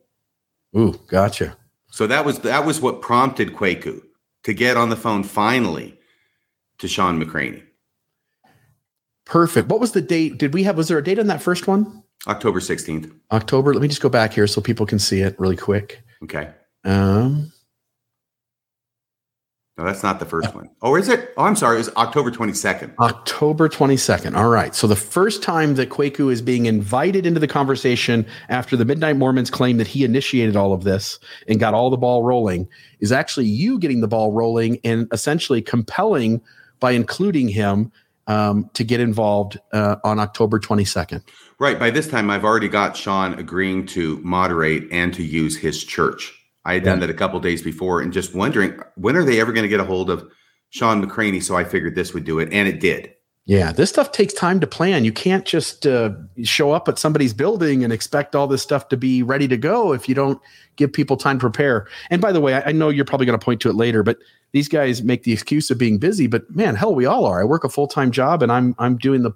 ooh, gotcha. So that was that was what prompted Kwaku to get on the phone finally to Shawn McCraney. Perfect. What was the date? Did we have, was there a date on that first one? October 16th. October. Let me just go back here so people can see it really quick. Okay. Um, No, that's not the first one. Oh, is it? Oh, I'm sorry. It was October 22nd. October 22nd. All right. So the first time that Kwaku is being invited into the conversation after the Midnight Mormons claim that he initiated all of this and got all the ball rolling is actually you getting the ball rolling and essentially compelling by including him um, to get involved uh, on October 22nd. Right. By this time, I've already got Sean agreeing to moderate and to use his church. I had done that a couple days before and just wondering when are they ever going to get a hold of Shawn McCraney? So I figured this would do it, and it did. Yeah, this stuff takes time to plan. You can't just uh, show up at somebody's building and expect all this stuff to be ready to go if you don't give people time to prepare. And by the way, I, I know you're probably going to point to it later, but these guys make the excuse of being busy. But man, hell, we all are. I work a full time job, and I'm I'm doing the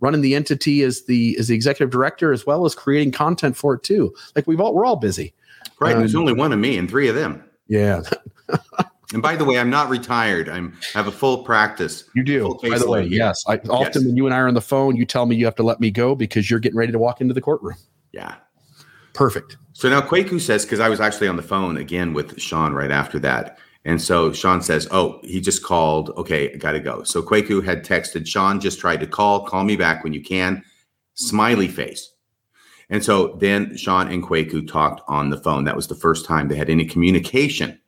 running the entity as the as the executive director as well as creating content for it too. Like we've all we're all busy. Right. and there's Um, only one of me and three of them. Yeah, And by the way, I'm not retired. I'm have a full practice. you do. By the way, yes. I, often Yes. when you and I are on the phone, you tell me you have to let me go because you're getting ready to walk into the courtroom. Yeah. Perfect. So now Kwaku says, because I was actually on the phone again with Sean right after that. And so Sean says, Oh, he just called. Okay, I got to go. So Kwaku had texted Sean, just tried to call, call me back when you can. Smiley face. And so then Sean and Kwaku talked on the phone. That was the first time they had any communication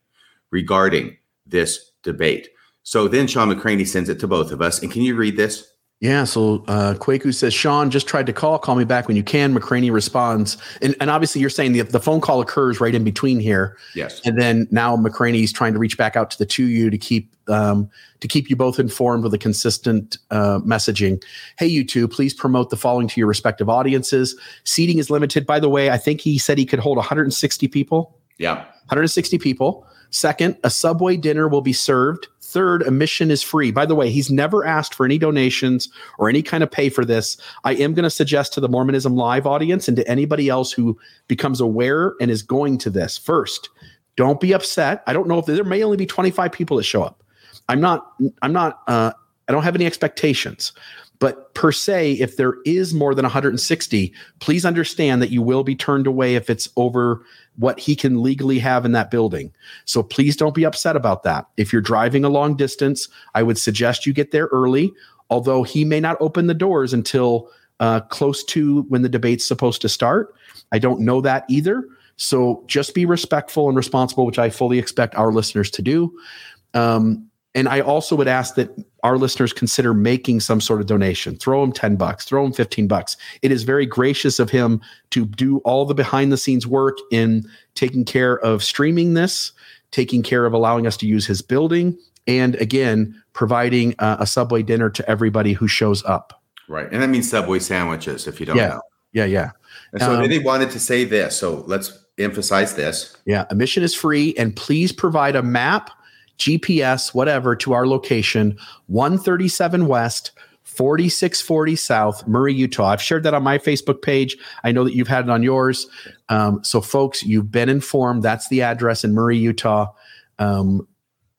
regarding this debate. So then Shawn McCraney sends it to both of us. And can you read this? Yeah, so uh, Kwaku says, Sean just tried to call. Call me back when you can. McCraney responds, and, and obviously you're saying the the phone call occurs right in between here, Yes. and then now McCraney's trying to reach back out to the two of you to keep um, to keep you both informed with a consistent uh, messaging. Hey, you two, please promote the following to your respective audiences. Seating is limited. By the way, I think he said he could hold 160 people. Yeah. 160 people. Second, a Subway dinner will be served. Third, admission is free. By the way, he's never asked for any donations or any kind of pay for this. I am going to suggest to the Mormonism Live audience and to anybody else who becomes aware and is going to this first, don't be upset. I don't know if there may only be 25 people that show up. I'm not, I'm not, uh, I don't have any expectations. But per se, if there is more than 160, please understand that you will be turned away if it's over what he can legally have in that building. So please don't be upset about that. If you're driving a long distance, I would suggest you get there early, although he may not open the doors until uh, close to when the debate's supposed to start. I don't know that either. So just be respectful and responsible, which I fully expect our listeners to do. Um, and I also would ask that our listeners consider making some sort of donation. Throw him 10 bucks, throw him 15 bucks. It is very gracious of him to do all the behind the scenes work in taking care of streaming this, taking care of allowing us to use his building, and again, providing uh, a Subway dinner to everybody who shows up. Right. And that means Subway sandwiches, if you don't Yeah. know. Yeah, yeah. And so Um, they wanted to say this. So let's emphasize this. Yeah, admission is free, and please provide a map, GPS, whatever, to our location 137 West, 4640 South, Murray, Utah. I've shared that on my Facebook page. I know that you've had it on yours. Um, so, folks, you've been informed. That's the address in Murray, Utah. Um,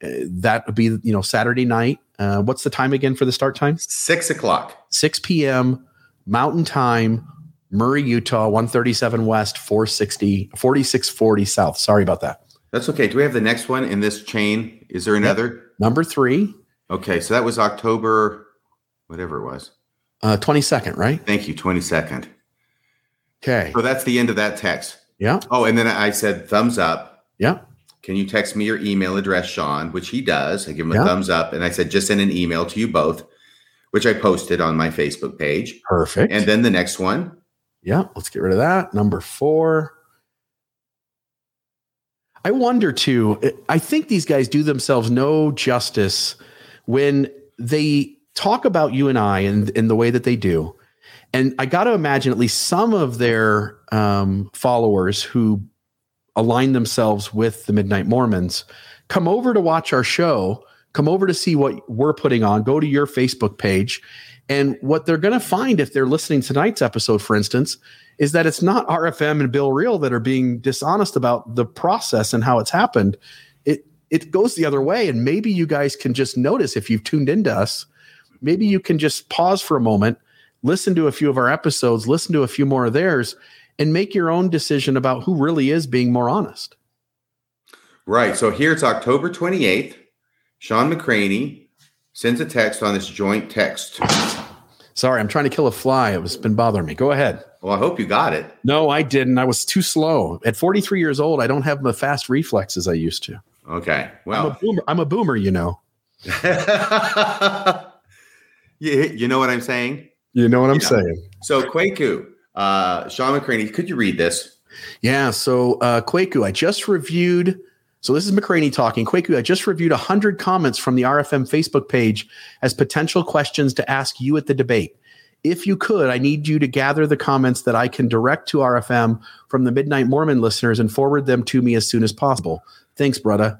uh, that would be, you know, Saturday night. Uh, what's the time again for the start time? Six o'clock. 6 p.m. Mountain Time, Murray, Utah, 137 West, 460, 4640 South. Sorry about that. That's okay. Do we have the next one in this chain? Is there another? Number three, Okay. So that was October, whatever it was. uh, 22nd, right? Thank you. 22nd. Okay. So that's the end of that text. Yeah. Oh, and then I said, thumbs up. Yeah. Can you text me your email address, Sean? Which he does. I give him a Yeah. thumbs up. And I said, just send an email to you both, which I posted on my Facebook page. Perfect. And then the next one, yeah. Let's get rid of that. Number four. I wonder too, I think these guys do themselves no justice when they talk about you and I in, in the way that they do. And I got to imagine at least some of their um, followers who align themselves with the Midnight Mormons come over to watch our show, come over to see what we're putting on, go to your Facebook page. And what they're going to find if they're listening tonight's episode, for instance, is that it's not RFM and Bill Reel that are being dishonest about the process and how it's happened. It it goes the other way. And maybe you guys can just notice if you've tuned into us, maybe you can just pause for a moment, listen to a few of our episodes, listen to a few more of theirs, and make your own decision about who really is being more honest. Right. So here it's October 28th. Shawn McCraney sends a text on this joint text. Sorry, I'm trying to kill a fly. It was been bothering me. Go ahead. Well, I hope you got it. No, I didn't. I was too slow. At 43 years old, I don't have the fast reflexes I used to. Okay. I'm a Well, boomer. I'm a boomer, you know. you, you know what I'm saying? You know what I'm Yeah. saying? So Kwaku, uh, Shawn McCraney, could you read this? Yeah. So, uh, Kwaku, I just reviewed. So, this is McCraney talking. Kwaku, I just reviewed 100 comments from the RFM Facebook page as potential questions to ask you at the debate. If you could, I need you to gather the comments that I can direct to RFM from the Midnight Mormon listeners and forward them to me as soon as possible. Thanks, brother.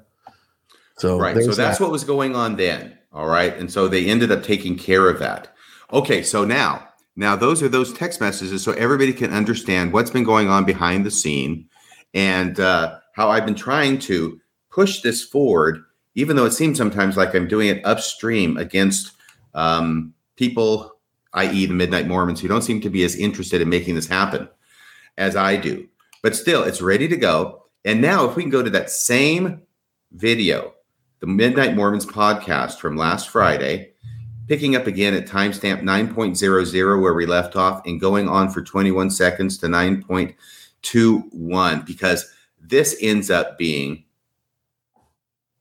So, right. So that's that. what was going on then. All right. And so they ended up taking care of that. Okay. So now, now those are those text messages so everybody can understand what's been going on behind the scene and uh, how I've been trying to push this forward, even though it seems sometimes like I'm doing it upstream against um, people, i.e., the Midnight Mormons, who don't seem to be as interested in making this happen as I do. But still, it's ready to go. And now, if we can go to that same video, the Midnight Mormons podcast from last Friday, picking up again at timestamp 9.00, where we left off, and going on for 21 seconds to 9.21, because this ends up being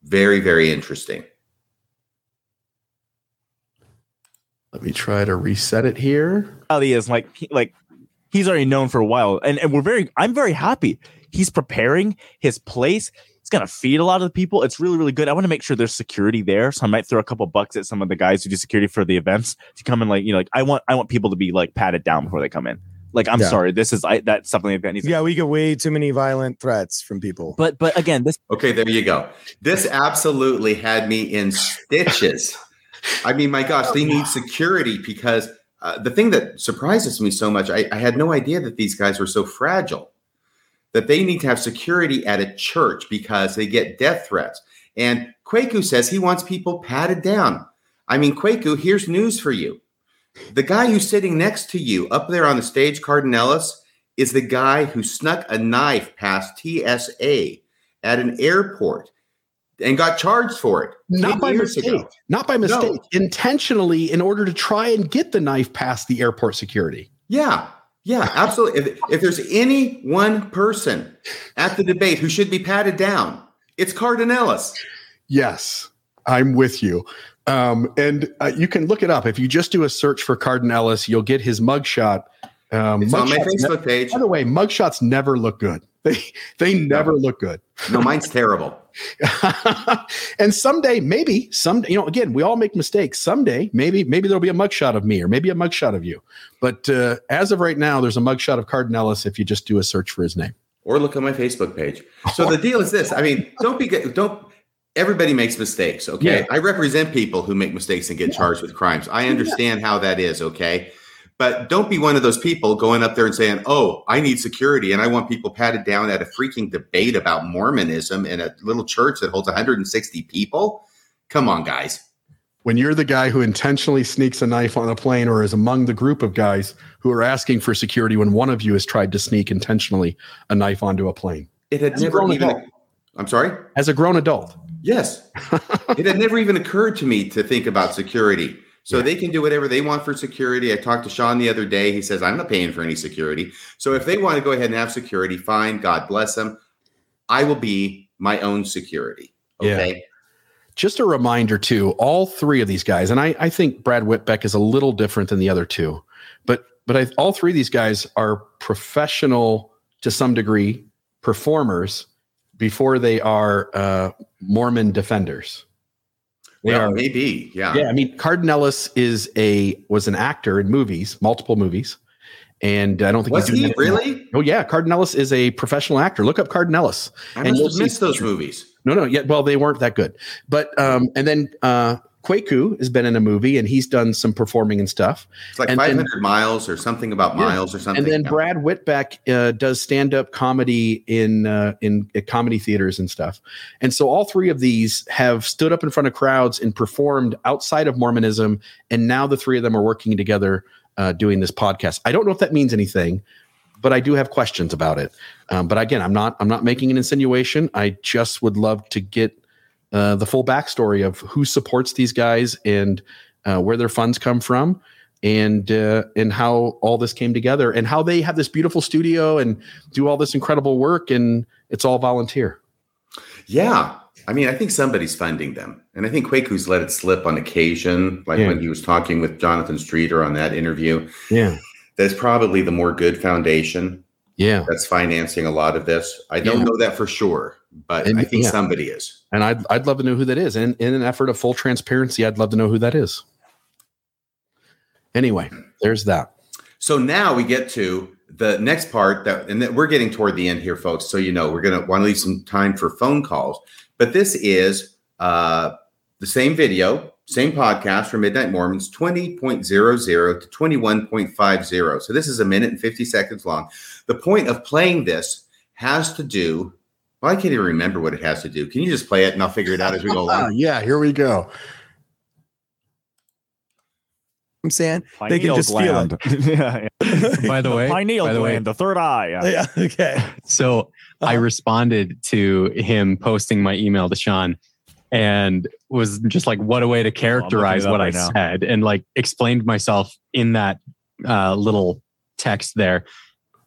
very, very interesting. Let me try to reset it here. reality is like like he's already known for a while and, and we're very i'm very happy. He's preparing his place. He's gonna feed a lot of the people. It's really really good. I want to make sure there's security there so i might throw a couple bucks at some of the guys who do security for the events to come and like you know like i want i want people to be like patted down before they come in like i'm Yeah. sorry this is I, that's something that needs Yeah, we get way too many violent threats from people. but but again this Okay, there you go. This absolutely had me in stitches. I mean, my gosh, they need security because uh, the thing that surprises me so much, I, I had no idea that these guys were so fragile, that they need to have security at a church because they get death threats. And Kwaku says he wants people patted down. I mean, Kwaku, here's news for you. The guy who's sitting next to you up there on the stage, Cardon Ellis, is the guy who snuck a knife past TSA at an airport and got charged for it. Not by mistake. ago. Not by mistake. Intentionally, in order to try and get the knife past the airport security. Yeah. Yeah, absolutely. If, if there's any one person at the debate who should be patted down, it's Cardon Ellis. Yes, I'm with you. Um, and uh, you can look it up. If you just do a search for Cardon Ellis, you'll get his mugshot. Um, It's on my ne- Facebook page. by the way, mugshots never look good. They they never look good. No, mine's terrible. and someday, maybe someday, you know, again, we all make mistakes. Someday, maybe maybe there'll be a mugshot of me, or maybe a mugshot of you. But uh, as of right now, there's a mugshot of Cardon Ellis if you just do a search for his name. Or look on my Facebook page. So the deal is this. I mean, don't be don't everybody makes mistakes, okay? Yeah. I represent people who make mistakes and get charged with crimes. I understand how that is, okay? But don't be one of those people going up there and saying, "Oh, I need security and I want people patted down at a freaking debate about Mormonism in a little church that holds 160 people." Come on, guys. when you're the guy who intentionally sneaks a knife on a plane or is among the group of guys who are asking for security when one of you has tried to sneak intentionally a knife onto a plane It had As never grown even adult. I'm sorry? as a grown adult. Yes. it had never even occurred to me to think about security. So they can do whatever they want for security. I talked to Shawn the other day. He says, I'm not paying for any security. So if they want to go ahead and have security, fine. God bless them. I will be my own security. Yeah. Okay. Just a reminder, too, all three of these guys, and I, I think Brad Witbeck is a little different than the other two, but but I, all three of these guys are professional to some degree performers before they are uh, Mormon defenders. They Well, are maybe. Yeah. Yeah, I mean, Cardon Ellis is a was an actor in movies, multiple movies, and I don't think Was he's he really? Oh yeah, Cardon Ellis is a professional actor. Look up Cardon Ellis. I And must have missed those movies. No, no, yeah, well, they weren't that good. But um, and then uh, Kwaku has been in a movie and he's done some performing and stuff. It's like And then- 500 miles or something about Yeah. miles or something. And then Yeah. Brad Witbeck uh, does stand up comedy in uh, in uh, comedy theaters and stuff. And so all three of these have stood up in front of crowds and performed outside of Mormonism. And now the three of them are working together uh, doing this podcast. I don't know if that means anything, but I do have questions about it. Um, but again, I'm not I'm not making an insinuation. I just would love to get uh, the full backstory of who supports these guys and uh, where their funds come from and uh, and how all this came together and how they have this beautiful studio and do all this incredible work and it's all volunteer. Yeah. I mean, I think somebody's funding them. And I think Kwaku's let it slip on occasion, like Yeah. when he was talking with Jonathan Streeter on that interview. Yeah. That's probably the More Good Foundation Yeah. that's financing a lot of this. I don't Yeah. know that for sure, but And- I think yeah. somebody is. And I'd I'd love to know who that is. And in an effort of full transparency, I'd love to know who that is. Anyway, there's that. So now we get to the next part that, and that we're getting toward the end here, folks. So you know we're going to want to leave some time for phone calls, but this is uh, the same video, same podcast for Midnight Mormons, twenty point zero zero to twenty one point five zero. So this is a minute and fifty seconds long. The point of playing this has to do. Well, I can't even remember what it has to do. Can you just play it and I'll figure it out as we go along? yeah, here we go. I'm saying They can just feel it. yeah, yeah. By the way, pineal by the way, gland, the third eye. Yeah. yeah okay So I Uh-huh. responded to him posting my email to Shawn and was just like, what a way to characterize up what I now. said and like explained myself in that uh, little text there.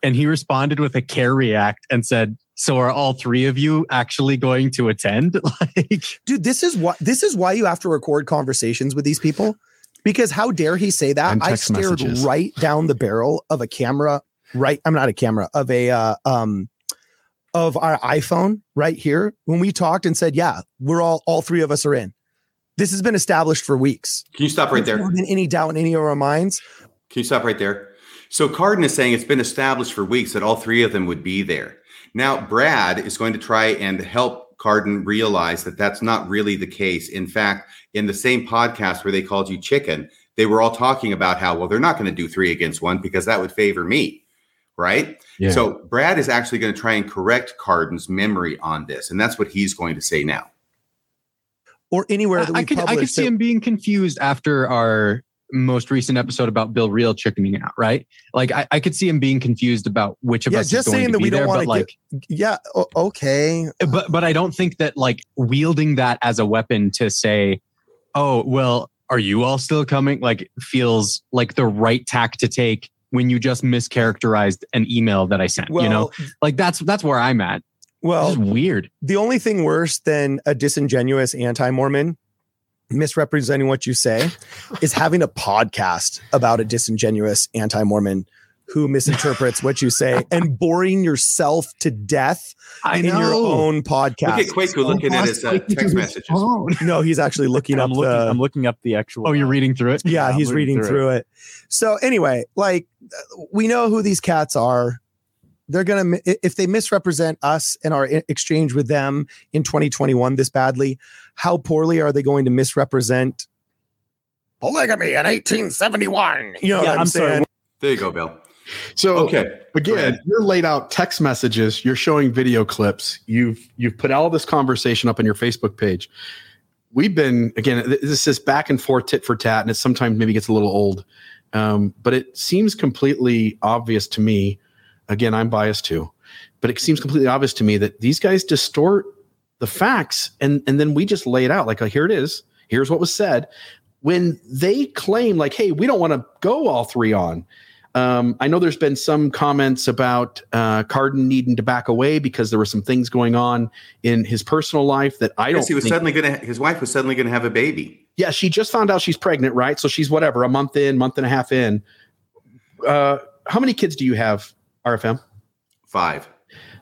And he responded with a care react and said, so are all three of you actually going to attend? like, dude this is what this is why you have to record conversations with these people because how dare he say that i stared messages. right down the barrel of a camera right i'm not a camera of a uh, um of our iphone right here when we talked and said yeah we're all all three of us are in this has been established for weeks Can you stop right There's there? not been any doubt in any of our minds Can you stop right there? So Cardon is saying it's been established for weeks that all three of them would be there. Now Brad is going to try and help Cardon realize that that's not really the case. In fact, in the same podcast where they called you chicken, they were all talking about how well they're not going to do three against one because that would favor me, right? Yeah. So Brad is actually going to try and correct Cardon's memory on this, and that's what he's going to say now. or anywhere that we I could, I could see that- him being confused after our most recent episode about Bill Reel chickening out, right? Like I, I could see him being confused about which of Yeah, us just is going saying to that be we don't there, wanna but like yeah okay but but I don't think that like wielding that as a weapon to say, "Oh, well, are you all still coming?" like feels like the right tack to take when you just mischaracterized an email that I sent. well you know, like that's that's where I'm at. well weird. the only thing worse than a disingenuous anti-Mormon misrepresenting what you say is having a podcast about a disingenuous anti-Mormon who misinterprets what you say and boring yourself to death I in your own podcast. Look podcast. at Kwaku looking at his uh, text messages. no, he's actually looking up I'm looking. the I'm looking up the actual. Oh, you're reading through it. yeah, I'm he's reading reading through through it. So anyway, like we know who these cats are. They're gonna if they misrepresent us and our exchange with them in 2021 this badly, how poorly are they going to misrepresent polygamy in 1871? You know what Yeah, I'm, I'm sorry, saying? There you go, Bill. So Okay. Again, you're laid out text messages, you're showing video clips, you've you've put all this conversation up on your Facebook page. We've been again, this is back and forth tit for tat, and it sometimes maybe gets a little old. Um, but it seems completely obvious to me. Again, I'm biased too, but it seems completely obvious to me that these guys distort the facts and and then we just lay it out like, like here it is. Here's what was said. When they claim like, hey, we don't want to go all three on. Um, I know there's been some comments about uh, Cardon needing to back away because there were some things going on in his personal life that I don't. Yes, he was suddenly going to. His wife was suddenly going to have a baby. yeah, she just found out she's pregnant, right? So she's whatever, a month in, month and a half in. Uh, how many kids do you have, RFM? Five.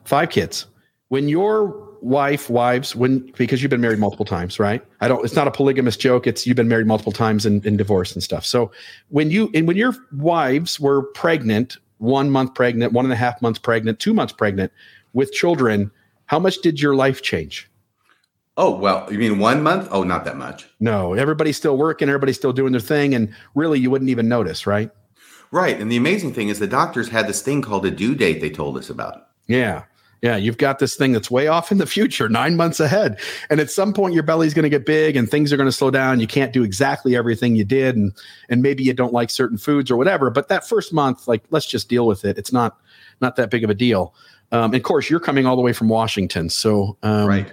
Five kids. When your wife, wives, when because you've been married multiple times, right? I don't. It's not a polygamous joke. It's you've been married multiple times and, and divorced and stuff. So when you and when your wives were pregnant, one month pregnant, one and a half months pregnant, two months pregnant with children, how much did your life change? Oh, well, you mean one month? Oh, not that much. No, everybody's still working, everybody's still doing their thing, and really, you wouldn't even notice, right? Right. And the amazing thing is the doctors had this thing called a due date they told us about. Yeah. Yeah, you've got this thing that's way off in the future, nine months ahead. And at some point, your belly's going to get big and things are going to slow down. You can't do exactly everything you did. And, and maybe you don't like certain foods or whatever. But that first month, like, let's just deal with it. It's not, not that big of a deal. Um, and of course, you're coming all the way from Washington. So, um, right.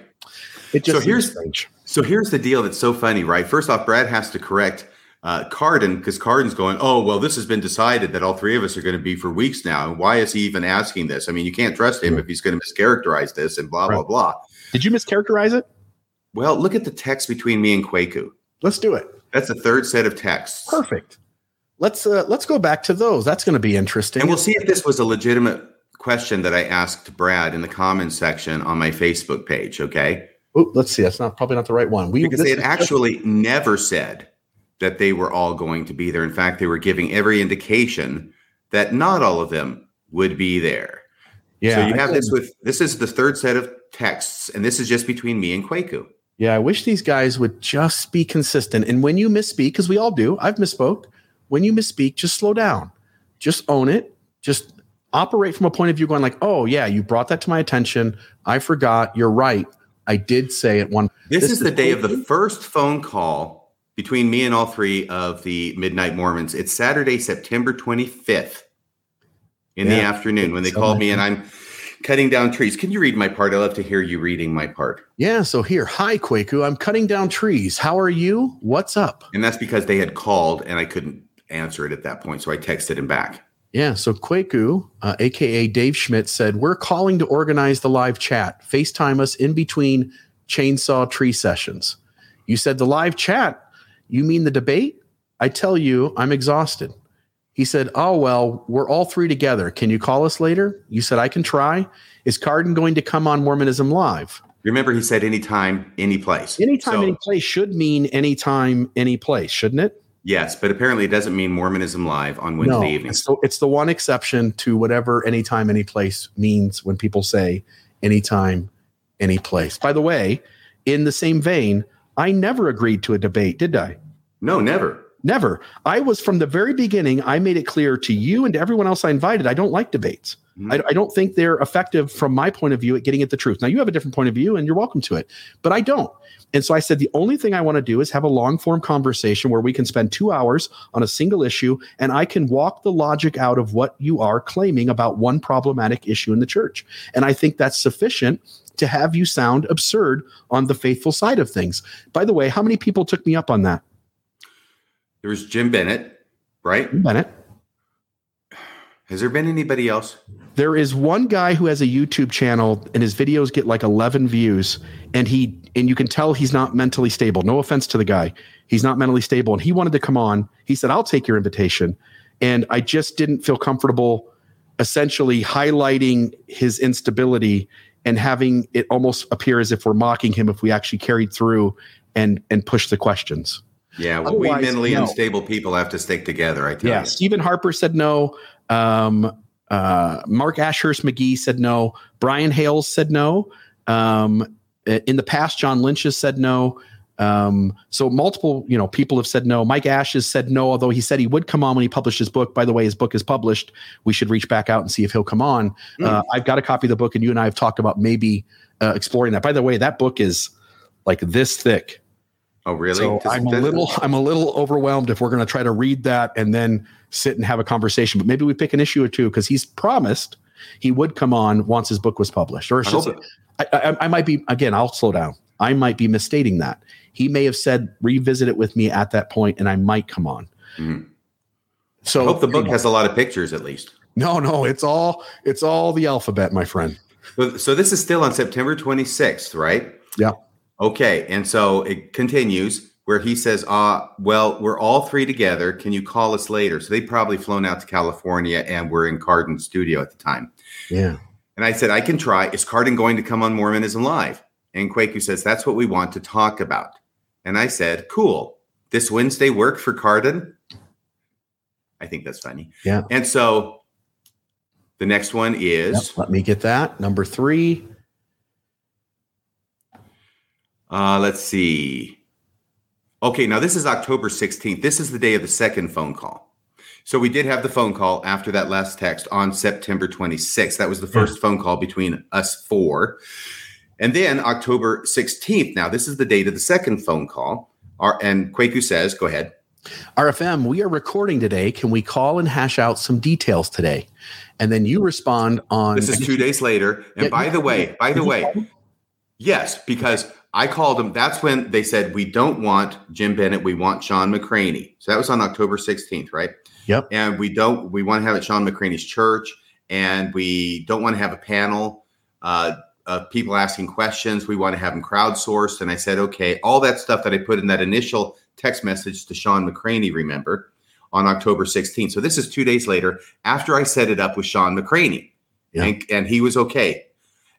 It just So here's- strange. So here's the deal that's so funny, right? First off, Brad has to correct uh, Cardon because Cardon's going, oh, well, this has been decided that all three of us are going to be for weeks now. And why is he even asking this? I mean, you can't trust him if he's going to mischaracterize this and blah, blah, Right. blah. Did you mischaracterize it? Well, look at the text between me and Kwaku. Let's do it. That's the third set of texts. Perfect. Let's uh, let's go back to those. That's going to be interesting. And we'll see if this was a legitimate question that I asked Brad in the comments section on my Facebook page. Okay. Ooh, let's see. That's not probably not the right one. We Because they had actually never said that they were all going to be there. In fact, they were giving every indication that not all of them would be there. yeah. so you have this with this is the third set of texts, and this is just between me and Kwaku. Yeah, I wish these guys would just be consistent. And when you misspeak, because we all do, I've misspoke. When you misspeak, just slow down. Just own it. Just operate from a point of view going like, oh yeah, you brought that to my attention. I forgot. You're right. I did say it one. This, This is the day of the first phone call between me and all three of the Midnight Mormons. It's Saturday, September 25th in the afternoon when they So called me and I'm cutting down trees. Can you read my part? I love to hear you reading my part. Yeah. So here, hi Kwaku. I'm cutting down trees. How are you? What's up? And that's because they had called and I couldn't answer it at that point. So I texted him back. Yeah. So Kwaku, uh, aka Dave Schmidt, said we're calling to organize the live chat. FaceTime us in between chainsaw tree sessions. You said the live chat. You mean the debate? I tell you, I'm exhausted. He said, Oh, well, we're all three together. Can you call us later? You said, I can try. Is Cardon going to come on Mormonism Live? Remember, he said anytime, any place. Anytime, So, any place should mean anytime, any place, shouldn't it? Yes, but apparently it doesn't mean Mormonism live on Wednesday evening. So it's the one exception to whatever anytime, any place means when people say anytime, any place. By the way, in the same vein, I never agreed to a debate, did I? No, never. Never. I was from the very beginning, I made it clear to you and to everyone else I invited, I don't like debates. Mhm. I, I don't think they're effective from my point of view at getting at the truth. Now, you have a different point of view and you're welcome to it, but I don't. And so I said, the only thing I want to do is have a long form conversation where we can spend two hours on a single issue and I can walk the logic out of what you are claiming about one problematic issue in the church. And I think that's sufficient to have you sound absurd on the faithful side of things. By the way, how many people took me up on that? There was Jim Bennett, right? Bennett. Has there been anybody else? There is one guy who has a YouTube channel and his videos get like 11 views and he and you can tell he's not mentally stable. No offense to the guy. He's not mentally stable and he wanted to come on. He said, "I'll take your invitation." And I just didn't feel comfortable essentially highlighting his instability and having it almost appear as if we're mocking him if we actually carried through and and pushed the questions. Yeah, well, we mentally no. unstable people have to stick together. I tell Yeah, you. Stephen Harper said no. Um, uh, Mark Ashurst McGee said no. Brian Hales said no. Um, in the past, John Lynch has said no. Um, so multiple, you know, people have said no. Mike Ash has said no, although he said he would come on when he published his book. By the way, his book is published. We should reach back out and see if he'll come on. Uh, I've got a copy of the book, and you and I have talked about maybe uh, exploring that. By the way, that book is like this thick. Oh, really? So Does- I'm a little I'm a little overwhelmed if we're going to try to read that and then sit and have a conversation. But maybe we pick an issue or two because he's promised he would come on once his book was published. Or I, I should hope say- I, I, I might be again. I'll slow down. I might be misstating that. He may have said revisit it with me at that point, and I might come on. Mhm. So I hope the book has a lot of pictures at least. no, no. It's all it's all the alphabet, my friend. So, this is still on September 26th, right? Yeah. Okay, and so it continues where he says, "Uh, well, we're all three together. Can you call us later?" So they'd probably flown out to California and were in Cardon's studio at the time. Yeah. And I said, "I can try. Is Cardon going to come on Mormonism Live?" And Kwaku says, "That's what we want to talk about." And I said, "Cool. This Wednesday work for Cardon?" I think that's funny. Yeah. And so the next one is Yep, Let me get that number three. Uh, let's see. Okay, now this is October 16th. This is the day of the second phone call. So we did have the phone call after that last text on September 26th. That was the first phone call between us four. And then October 16th. Now, this is the date of the second phone call. Our, and Kwaku says, go ahead. RFM, we are recording today. Can we call and hash out some details today? And then you respond on. This is two days later. And Yeah, by yeah. the way, by the way, yes, because I called them. That's when they said, we don't want Jim Bennett. We want Shawn McCraney. So that was on October 16th, right? Yep. And we don't, we want to have it Shawn McCraney's church. And we don't want to have a panel uh, of people asking questions. We want to have them crowdsourced. And I said, okay, all that stuff that I put in that initial text message to Shawn McCraney, remember, on October 16th. So this is two days later after I set it up with Shawn McCraney. Yeah. And, and he was okay.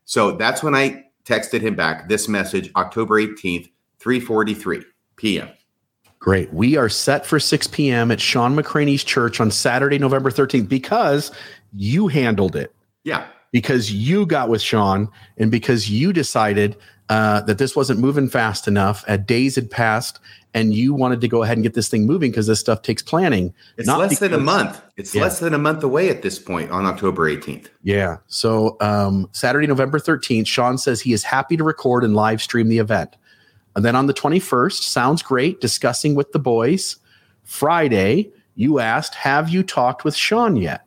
So that's when I texted him back this message, October 18th, 3:43 p.m. Great. We are set for 6 p.m. at Shawn McCraney's church on Saturday, November 13th, because you handled it, Yeah. Because you got with Shawn, and because you decided uh, that this wasn't moving fast enough. At days had passed, and you wanted to go ahead and get this thing moving because this stuff takes planning. It's Not less than a month. It's Yeah. less than a month away at this point on October 18th. Yeah. So um, Saturday, November 13th, Shawn says he is happy to record and live stream the event. And then on the 21st, sounds great, discussing with the boys. Friday, you asked, Have you talked with Shawn yet?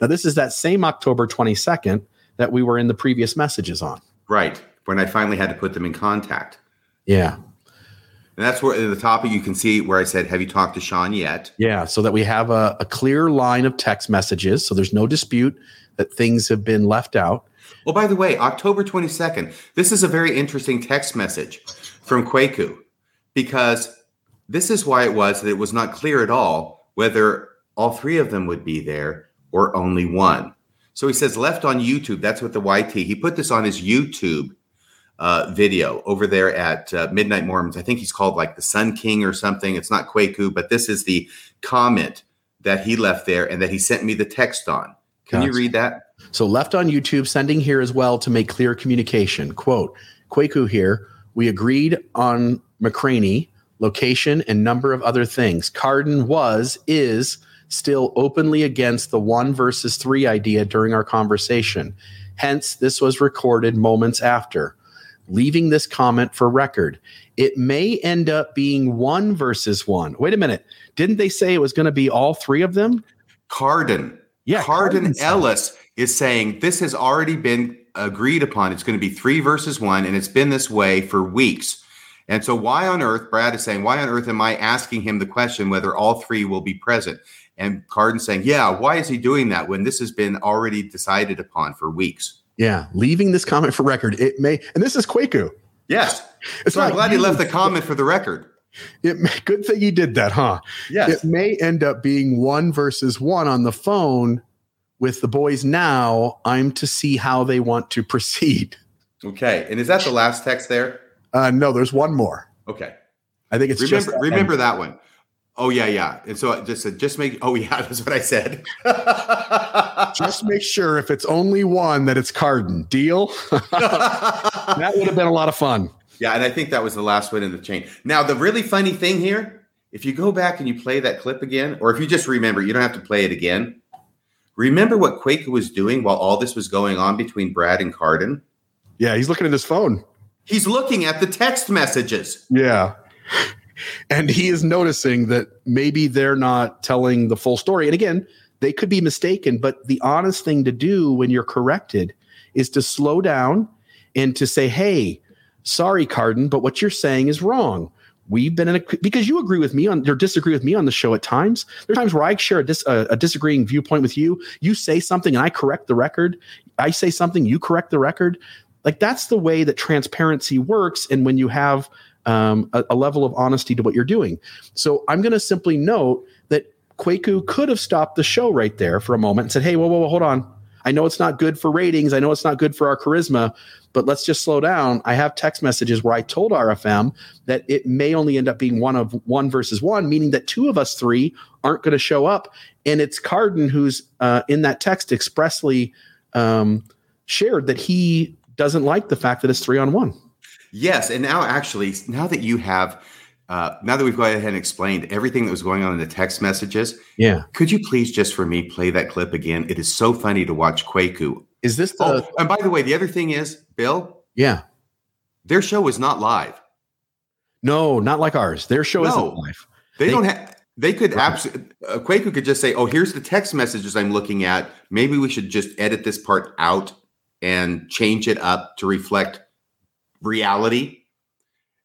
Now, this is that same October 22nd that we were in the previous messages on. Right. When I finally had to put them in contact. Yeah. And that's where in the topic you can see where I said, Have you talked to Shawn yet? Yeah. So that we have a, a clear line of text messages. So there's no dispute that things have been left out. Well, by the way, October 22nd, this is a very interesting text message from Kwaku because this is why it was that it was not clear at all whether all three of them would be there or only one. So he says left on YouTube. That's what the YT. He put this on his YouTube uh, video over there at uh, Midnight Mormons. I think he's called like the Sun King or something. It's not Kwaku, but this is the comment that he left there and that he sent me the text on. Can you read that? So left on YouTube, sending here as well to make clear communication. Quote, Kwaku here. We agreed on McCraney, location, and number of other things. Cardon was, is still openly against the one versus three idea during our conversation. Hence, this was recorded moments after. Leaving this comment for record. It may end up being one versus one. Wait a minute. Didn't they say it was going to be all three of them? Cardon. Yeah, Cardon Cardon said- Ellis is saying this has already been agreed upon. It's going to be three versus one, and it's been this way for weeks. And so, why on earth, Brad is saying, why on earth am I asking him the question whether all three will be present? And Cardon saying, yeah, why is he doing that when this has been already decided upon for weeks? Yeah, leaving this comment for record. It may, and this is Kwaku. Yes. It's so I'm glad he left the comment for the record. It may, good thing he did that, huh? Yes. It may end up being one versus one on the phone with the boys. Now I'm to see how they want to proceed. Okay. And is that the last text there? Uh, no, there's one more. Okay. I think it's remember just remember that one. Oh yeah, yeah. And so I just said, just make. Oh yeah, that's what I said. Just make sure if it's only one that it's Cardon. Deal. that would have been a lot of fun. yeah, and I think that was the last one in the chain. Now the really funny thing here, if you go back and you play that clip again, or if you just remember, you don't have to play it again. Remember what Kwaku was doing while all this was going on between Brad and Cardon? Yeah, he's looking at his phone. He's looking at the text messages. Yeah. And he is noticing that maybe they're not telling the full story. And again, they could be mistaken, but the honest thing to do when you're corrected is to slow down and to say, hey, sorry, Cardon, but what you're saying is wrong. We've been in a because you agree with me on or disagree with me on the show at times. There's times where I share a, dis, a, a disagreeing viewpoint with you. You say something and I correct the record. I say something, you correct the record. Like that's the way that transparency works. And when you have um, a, a level of honesty to what you're doing. So I'm going to simply note that Kwaku could have stopped the show right there for a moment and said, "Hey, whoa, whoa, whoa, hold on. I know it's not good for ratings. I know it's not good for our charisma, but let's just slow down. I have text messages where I told RFM that it may only end up being one of one versus one, meaning that two of us three aren't going to show up, and it's Cardon who's uh, in that text expressly um, shared that he doesn't like the fact that it's three on one. Yes, and now actually, now that you have, uh, now that we've gone ahead and explained everything that was going on in the text messages, Yeah. could you please just for me play that clip again? It is so funny to watch Kwaku. Is this the? Oh, and by the way, the other thing is, Bill, yeah. their show is not live. No, not like ours. Their show No. isn't live. They, They- don't have. They could Right. absolutely. Uh, Kwaku could just say, "Oh, here's the text messages I'm looking at. Maybe we should just edit this part out and change it up to reflect reality."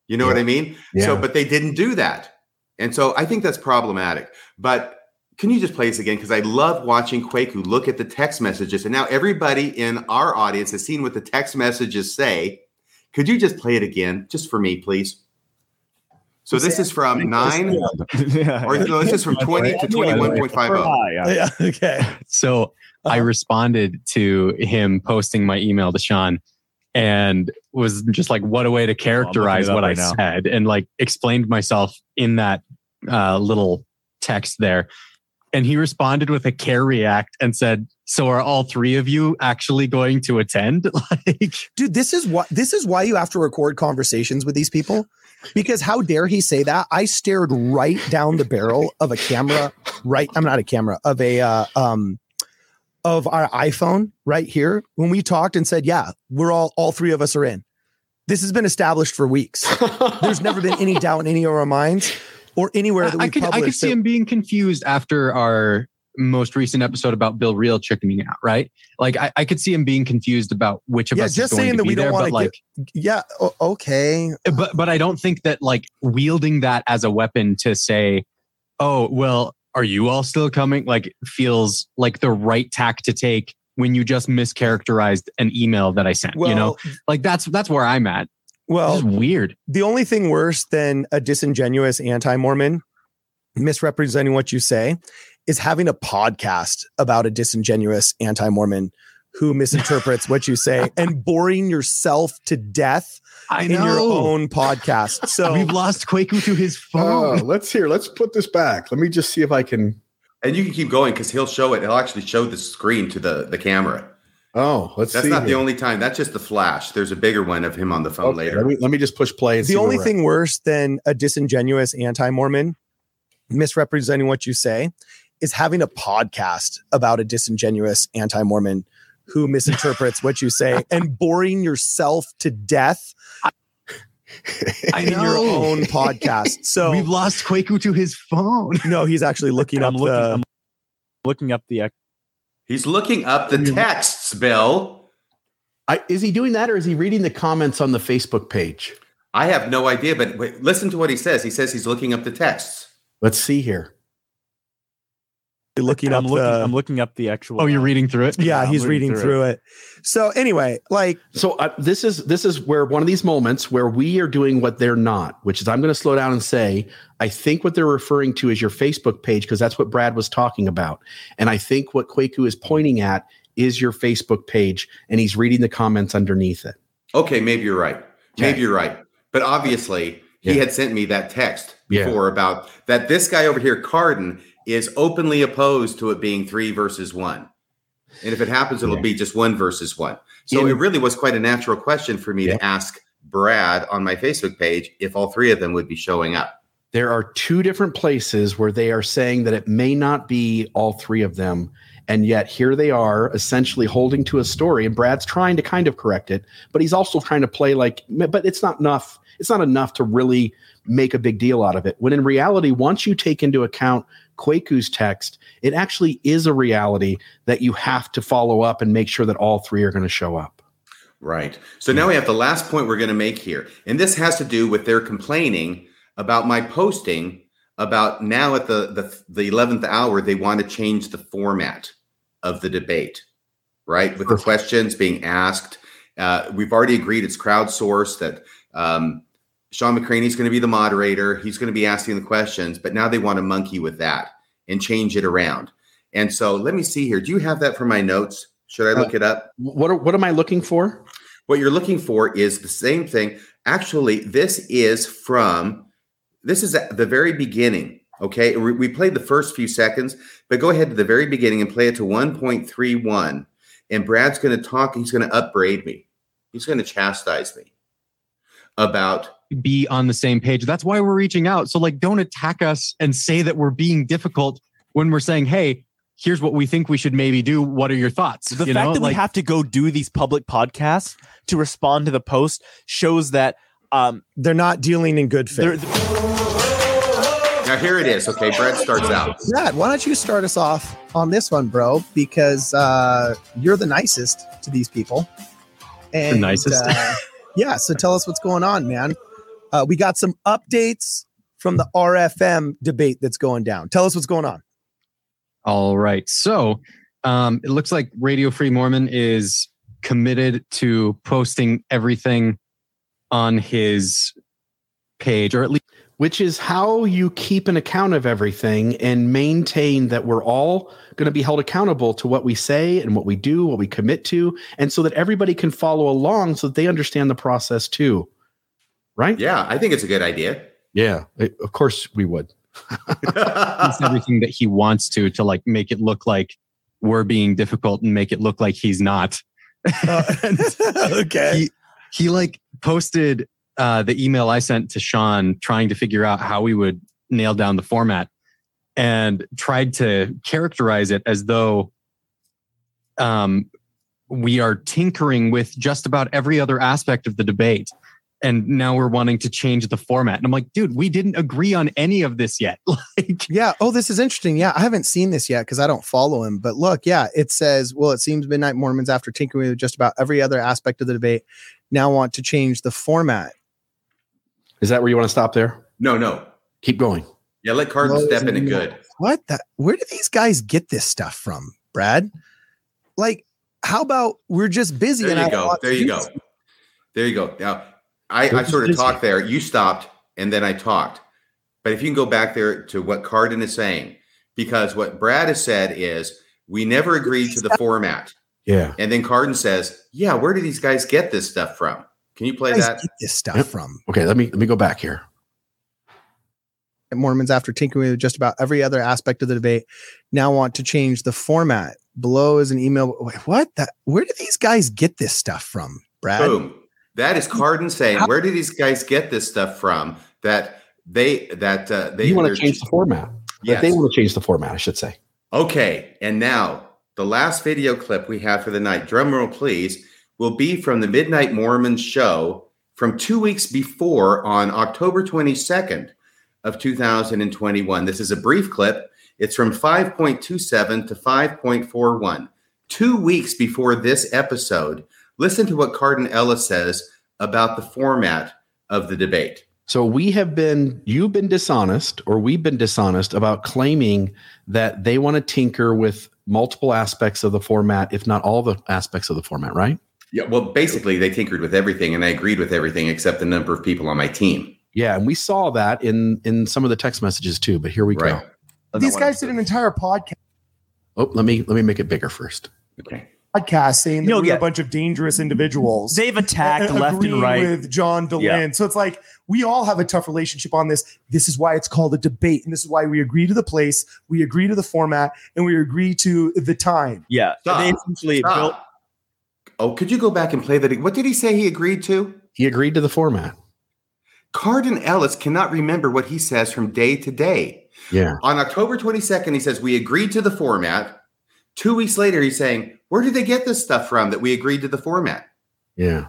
You know what I mean? So, but they didn't do that, and so I think that's problematic. But can you just play this again? Because I love watching Kwaku look at the text messages, and now everybody in our audience has seen what the text messages say. Could you just play it again, just for me, please? So this is from nine. yeah. Or no, this is from 20 to 21.50. Yeah. Yeah. Okay. So I Uh-huh. responded to him posting my email to Shawn and was just like, what a way to characterize up what I now. said and like explained myself in that uh, little text there. And he responded with a care react and said, so are all three of you actually going to attend? like, dude this is what this is why you have to record conversations with these people because how dare he say that i stared right down the barrel of a camera right i'm not a camera of a uh, um of our iphone right here when we talked and said yeah we're all all three of us are in. This has been established for weeks. There's never been any doubt in any of our minds or anywhere that we I could, I could see that- him being confused after our most recent episode about Bill Reel chickening out, right? Like I, I could see him being confused about which of Yeah, us just is going saying to that we don't wanna but like yeah okay. But but I don't think that like wielding that as a weapon to say, "Oh, well, are you all still coming?" like feels like the right tack to take when you just mischaracterized an email that I sent. well you know, like that's that's where I'm at. well It's weird. the only thing worse than a disingenuous anti-Mormon misrepresenting what you say is having a podcast about a disingenuous anti-Mormon who misinterprets what you say and boring yourself to death I in your own podcast. So We've lost Kwaku to his Oh, phone. let's hear. Let's put this back. Let me just see if I can. And you can keep going because he'll show it. He'll actually show the screen to the, the camera. Oh, let's That's see. not the only time. That's just the flash. There's a bigger one of him on the phone Okay, later. Let me, let me just push play. And the where only we're at. thing worse than a disingenuous anti-Mormon misrepresenting what you say is having a podcast about a disingenuous anti-Mormon who misinterprets what you say and boring yourself to death I in your own podcast. So We've lost Kwaku to his phone. no, he's actually looking I'm up looking, the I'm looking up the. He's looking up the texts, Bill. I, is he doing that, or is he reading the comments on the Facebook page? I have no idea, but wait, listen to what he says. He says he's looking up the texts. Let's see here. Looking up I'm looking. the I'm looking up the actual. Oh, you're reading through it? yeah, I'm he's reading reading through through it. So anyway, like So uh, this is this is where one of these moments where we are doing what they're not, which is I'm going to slow down and say I think what they're referring to is your Facebook page because that's what Brad was talking about, and I think what Kwaku is pointing at is your Facebook page, and he's reading the comments underneath it. Okay, maybe you're right. Maybe Okay. you're right. But obviously, he Yeah. had sent me that text Yeah. before about that this guy over here, Cardon, is openly opposed to it being three versus one. And if it happens, it'll Yeah. be just one versus one. So it really was quite a natural question for me Yeah. to ask Brad on my Facebook page if all three of them would be showing up. There are two different places where they are saying that it may not be all three of them. And yet here they are essentially holding to a story. And Brad's trying to kind of correct it, but he's also trying to play like, but it's not enough. It's not enough to really make a big deal out of it. When in reality, once you take into account Kwaku's text, it actually is a reality that you have to follow up and make sure that all three are going to show up. Right. So now we have the last point we're going to make here. And this has to do with their complaining about my posting about now at the the, the 11th hour they want to change the format of the debate. Right? With the questions being asked. Uh, we've already agreed it's crowdsourced that um, Shawn McCraney is going to be the moderator. He's going to be asking the questions, but now they want to monkey with that and change it around. And so let me see here. Do you have that for my notes? Should I uh, look it up? What, are, what am I looking for? What you're looking for is the same thing. Actually, this is from this is at the very beginning. Okay, we, we played the first few seconds, but go ahead to the very beginning and play it to 1.31. And Brad's going to talk. He's going to upbraid me. He's going to chastise me. about be on the same page. That's why we're reaching out. So like don't attack us and say that we're being difficult when we're saying, "Hey, here's what we think we should maybe do. What are your thoughts?" The you fact know? that we have to go do these public podcasts to respond to the post shows that um, They're not dealing in good they're, faith. now here it is. Okay, Brad starts out. Brad, why don't you start us off on this one, bro? Because uh, you're the nicest to these people. And, the nicest? uh, yeah. So tell us what's going on, man. Uh, we got some updates from the RFM debate that's going down. Tell us what's going on. All right. So um, it looks like Radio Free Mormon is committed to posting everything on his page, or at least which is how you keep an account of everything and maintain that we're all going to be held accountable to what we say and what we do, what we commit to, and so that everybody can follow along so that they understand the process too. Right? Yeah, I think it's a good idea. Yeah. It- of course we would. post everything that he wants to to like make it look like we're being difficult and make it look like he's not. And okay. he, he like posted uh, the email I sent to Shawn trying to figure out how we would nail down the format and tried to characterize it as though um, we are tinkering with just about every other aspect of the debate. And now we're wanting to change the format. And I'm like, dude, we didn't agree on any of this yet. like, Yeah. Oh, this is interesting. Yeah. I haven't seen this yet because I don't follow him. But look, yeah, it says, well, it seems Midnight Mormons, after tinkering with just about every other aspect of the debate, now want to change the format. Is that where you want to stop there? no, no. Keep going. Yeah, let Cardon Well, step in it good. What the? Where do these guys get this stuff from, Brad? Like, how about we're just busy? There and you have go. There you go. There you go. Now, I, I sort of talked there. You stopped, and then I talked. But if you can go back there to what Cardon is saying, because what Brad has said is we never agreed to the format. Yeah. And then Cardon says, Yeah, where do these guys get this stuff from? Can you play Where do you that? get this stuff Yep. from? Okay, let me let me go back here. Mormons, after tinkering with just about every other aspect of the debate, now want to change the format. Below is an email. Wait, what? That? Where do these guys get this stuff from, Brad? Boom. That is Cardon saying, How- Where do these guys get this stuff from? That they that uh, they you want to change the format. Yes. They want to change the format, I should say. Okay, and now the last video clip we have for the night, drum roll please, will be from the Midnight Mormon show from two weeks before on October 22nd of 2021. This is a brief clip. It's from 5.27 to 5.41. Two weeks before this episode, listen to what Cardon Ellis says about the format of the debate. So we have been, you've been dishonest, or we've been dishonest about claiming that they want to tinker with multiple aspects of the format, if not all the aspects of the format, right? Yeah, well, basically, they tinkered with everything, and I agreed with everything except the number of people on my team. Yeah, and we saw that in in some of the text messages too. But here we Right. go. These guys did an entire podcast Oh, let me let me make it bigger first. Okay. Podcast saying that You'll we're get- a bunch of dangerous individuals. They've attacked a- left and right. with John Dehlin. Yeah. So it's like we all have a tough relationship on this. This is why it's called a debate, and this is why we agree to the place, we agree to the format, and we agree to the time. Yeah, Stop. they essentially built. Oh, could you go back and play that? What did he say he agreed to? He agreed to the format. Cardon Ellis cannot remember what he says from day to day. Yeah. On October 22nd, he says, We agreed to the format. Two weeks later, he's saying, Where did they get this stuff from that we agreed to the format? Yeah.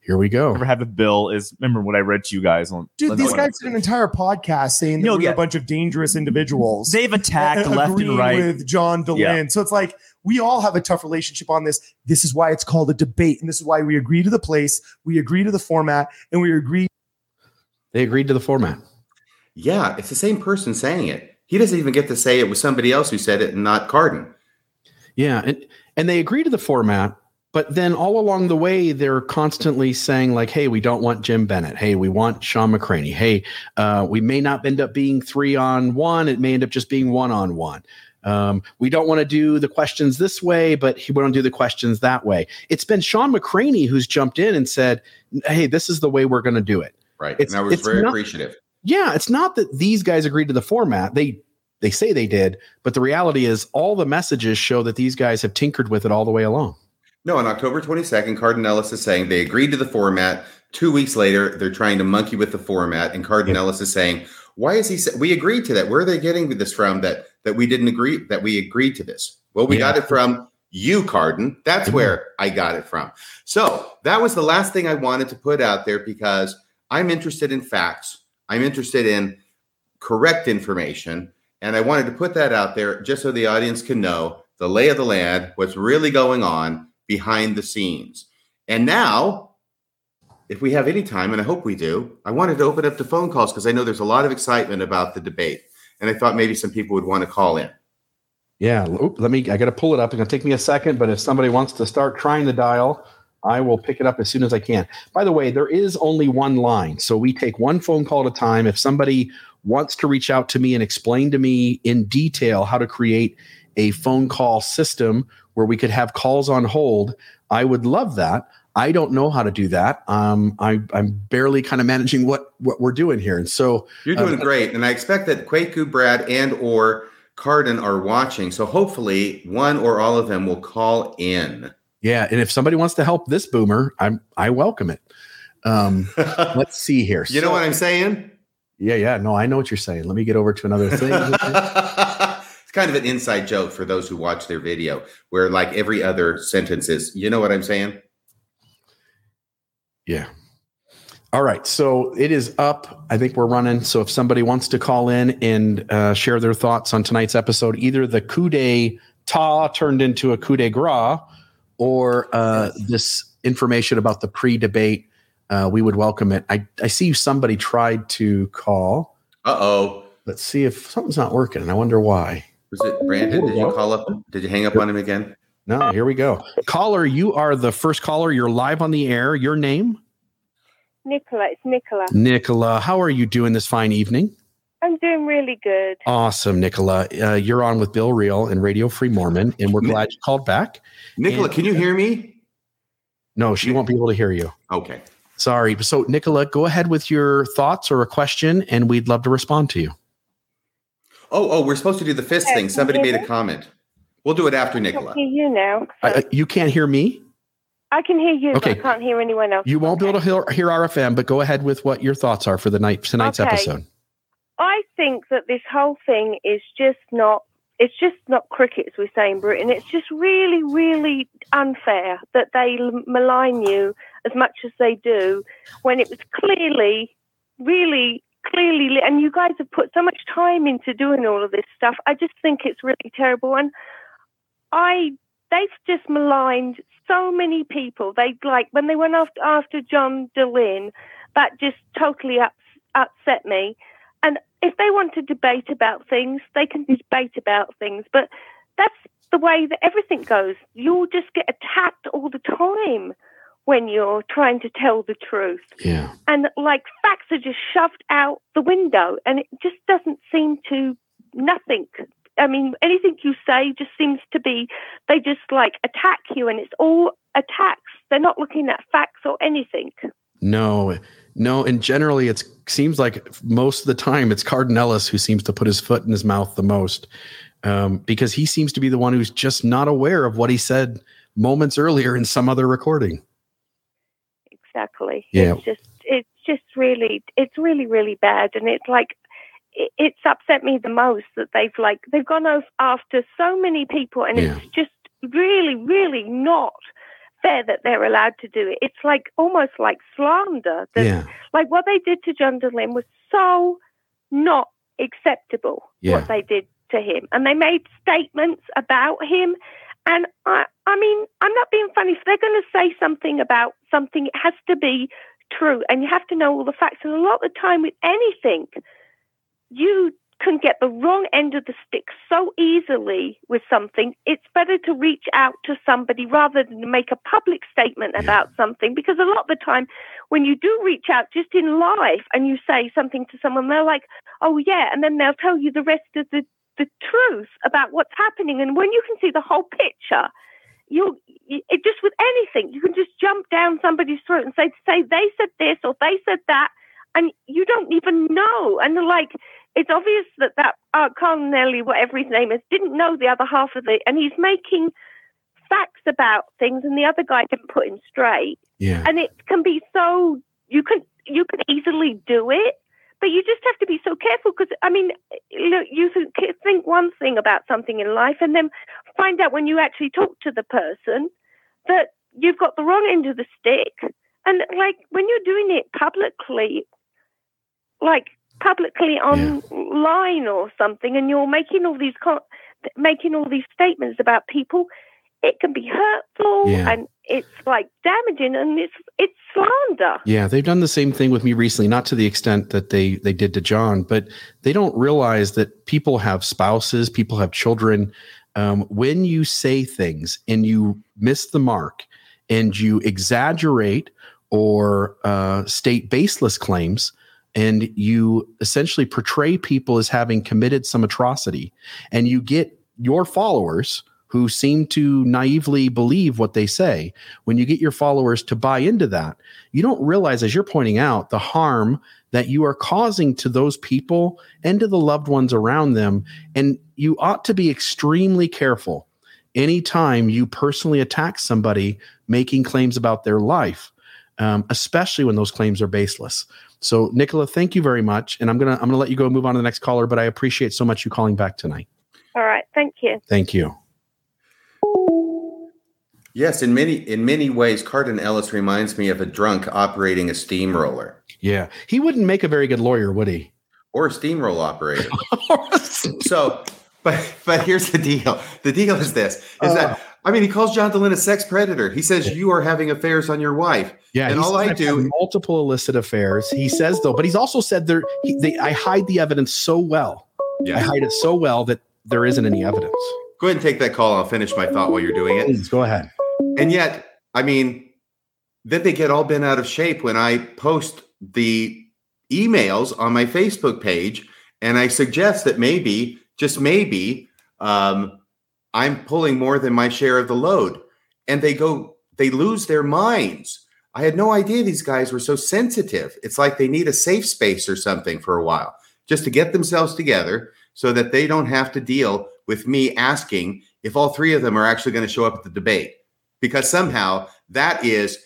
Here we go. Ever have a bill is remember what I read to you guys on. Dude, on these guys did an entire podcast saying that You'll we're get- a bunch of dangerous individuals. They've attacked a- left and right. with John Dehlin. Yeah. So it's like we all have a tough relationship on this. This is why it's called a debate, and this is why we agree to the place, we agree to the format, and we agree They agreed to the format. Yeah, it's the same person saying it. He doesn't even get to say it was somebody else who said it and not Cardon. Yeah, and and they agree to the format, but then all along the way, they're constantly saying like, "Hey, we don't want Jim Bennett. Hey, we want Shawn McCraney. Hey, uh, we may not end up being three on one. It may end up just being one on one. Um, we don't want to do the questions this way, but we don't do the questions that way. It's been Shawn McCraney who's jumped in and said, "Hey, this is the way we're going to do it." Right. It's- and I was very not- appreciative. yeah, it's not that these guys agreed to the format. They they say they did, but the reality is all the messages show that these guys have tinkered with it all the way along. No, on October 22nd, Cardon Ellis is saying they agreed to the format. Two weeks later, they're trying to monkey with the format, and Cardon Ellis is saying, "Why is he? Sa- we agreed to that. Where are they getting this from? That that we didn't agree that we agreed to this? Well, we Yeah. got it from you, Cardon. That's mm-hmm. where I got it from. So that was the last thing I wanted to put out there because I'm interested in facts. I'm interested in correct information, and I wanted to put that out there just so the audience can know the lay of the land, what's really going on behind the scenes. And now, if we have any time, and I hope we do, I wanted to open up to phone calls because I know there's a lot of excitement about the debate. And I thought maybe some people would want to call in. Yeah. Let me, I got to pull it up. It's to take me a second, but if somebody wants to start trying the dial, I will pick it up as soon as I can. By the way, there is only one line. So we take one phone call at a time. If somebody wants to reach out to me and explain to me in detail how to create a phone call system where we could have calls on hold, I would love that. I don't know how to do that. Um, I, I'm barely kind of managing what what we're doing here, and so You're doing Uh, great, and I expect that Kwaku, Brad, and or Cardon are watching. So hopefully, one or all of them will call in. yeah. And if somebody wants to help this boomer, I'm I welcome it. Um, let's see here. you know what I'm saying? Yeah, yeah. No, I know what you're saying. Let me get over to another thing. it's kind of an inside joke for those who watch their video, where like every other sentence is, you know what I'm saying? yeah. All right. So it is up. I think we're running. So if somebody wants to call in and uh, share their thoughts on tonight's episode, either the coup d'etat turned into a coup de grace or uh, this information about the pre debate, uh, we would welcome it. I, I see somebody tried to call. Uh oh. Let's see if something's not working. And I wonder why. Was it Brandon? Did you call up? Did you hang up on him again? No, here we go. Caller, you are the first caller. You're live on the air. Your name? Nicola, it's Nicola. Nicola. How are you doing this fine evening? I'm doing really good. Awesome, Nicola. Uh, you're on with Bill Reel and Radio Free Mormon, and we're glad you called back. Nicola, And- can you hear me? No, she won't be able to hear you. Okay. Sorry. So, Nicola, go ahead with your thoughts or a question, and we'd love to respond to you. Oh, oh, we're supposed to do the fist Yeah, thing. Somebody made hear a comment. We'll do it after I can Nicola. hear you now. I, I- you can't hear me. I can hear you, Okay. but I can't hear anyone else. You won't be able to hear, hear RFM, but go ahead with what your thoughts are for the night tonight's Okay. episode. I think that this whole thing is just not. It's just not cricket, as we say in Britain. It's just really, really unfair that they malign you as much as they do when it was clearly, really, clearly, and you guys have put so much time into doing all of this stuff. I just think it's really terrible. And I, they've just maligned so many people. They like when they went after after John Dehlin, that just totally ups, upset me. And if they want to debate about things, they can debate about things. But that's the way that everything goes. You'll just get attacked all the time when you're trying to tell the truth. Yeah. And like facts are just shoved out the window, and it just doesn't seem to nothing. I mean, anything you say just seems to be they just like attack you, and it's all attacks. They're not looking at facts or anything. No, no, and generally it seems like most of the time it's Cardon Ellis who seems to put his foot in his mouth the most, um, because he seems to be the one who's just not aware of what he said moments earlier in some other recording. Exactly. Yeah. It's just it's just really it's really really bad, and it's like it, it's upset me the most that they've like they've gone off after so many people, and Yeah. it's just really really not fair that they're allowed to do it. It's like almost like slander. That, Yeah, Like what they did to John Dehlin was so not acceptable. Yeah. What they did to him, and they made statements about him. And I, I mean, I'm not being funny. If they're going to say something about something, it has to be true, and you have to know all the facts. And a lot of the time, with anything, you can get the wrong end of the stick so easily with something. It's better to reach out to somebody rather than make a public statement Yeah. about something. Because a lot of the time, when you do reach out just in life and you say something to someone, they're like, "Oh yeah," and then they'll tell you the rest of the the truth about what's happening. And when you can see the whole picture, you it just with anything, you can just jump down somebody's throat and say say they said this or they said that, and you don't even know. And like, it's obvious that that uh, Carl Nelly, whatever his name is, didn't know the other half of it, and he's making facts about things and the other guy didn't put him straight. Yeah. And it can be so you can you can easily do it, but you just have to be so careful because I mean, look, you think one thing about something in life and then find out when you actually talk to the person that you've got the wrong end of the stick. And like when you're doing it publicly, like publicly online or something, and you're making all these making all these statements about people, it can be hurtful Yeah. and it's like damaging and it's it's slander. Yeah, they've done the same thing with me recently, not to the extent that they they did to John, but they don't realize that people have spouses, people have children. Um, when you say things and you miss the mark and you exaggerate or uh, state baseless claims, and you essentially portray people as having committed some atrocity, and you get your followers who seem to naively believe what they say, when you get your followers to buy into that, you don't realize, as you're pointing out, the harm that you are causing to those people and to the loved ones around them. And you ought to be extremely careful anytime you personally attack somebody making claims about their life, um, especially when those claims are baseless. So, Nicola, thank you very much, and I'm gonna I'm gonna let you go and move on to the next caller. But I appreciate so much you calling back tonight. All right, thank you. Thank you. Yes, in many in many ways, Cardon Ellis reminds me of a drunk operating a steamroller Yeah, he wouldn't make a very good lawyer, would he? or a steamroll operator. so, but but here's the deal. The deal is this: is that oh. I mean, he calls John Dehlin a sex predator. He says you are having affairs on your wife. Yeah, and all I do multiple illicit affairs. He says though, but he's also said there. He, they, I hide the evidence so well. Yeah. I hide it so well that there isn't any evidence. Go ahead and take that call. I'll finish my thought while you're doing it. Please go ahead. And yet, I mean, then they get all bent out of shape when I post the emails on my Facebook page and I suggest that maybe, just maybe, um, I'm pulling more than my share of the load. And they go, they lose their minds. I had no idea these guys were so sensitive. It's like they need a safe space or something for a while just to get themselves together so that they don't have to deal with me asking if all three of them are actually going to show up at the debate because somehow that is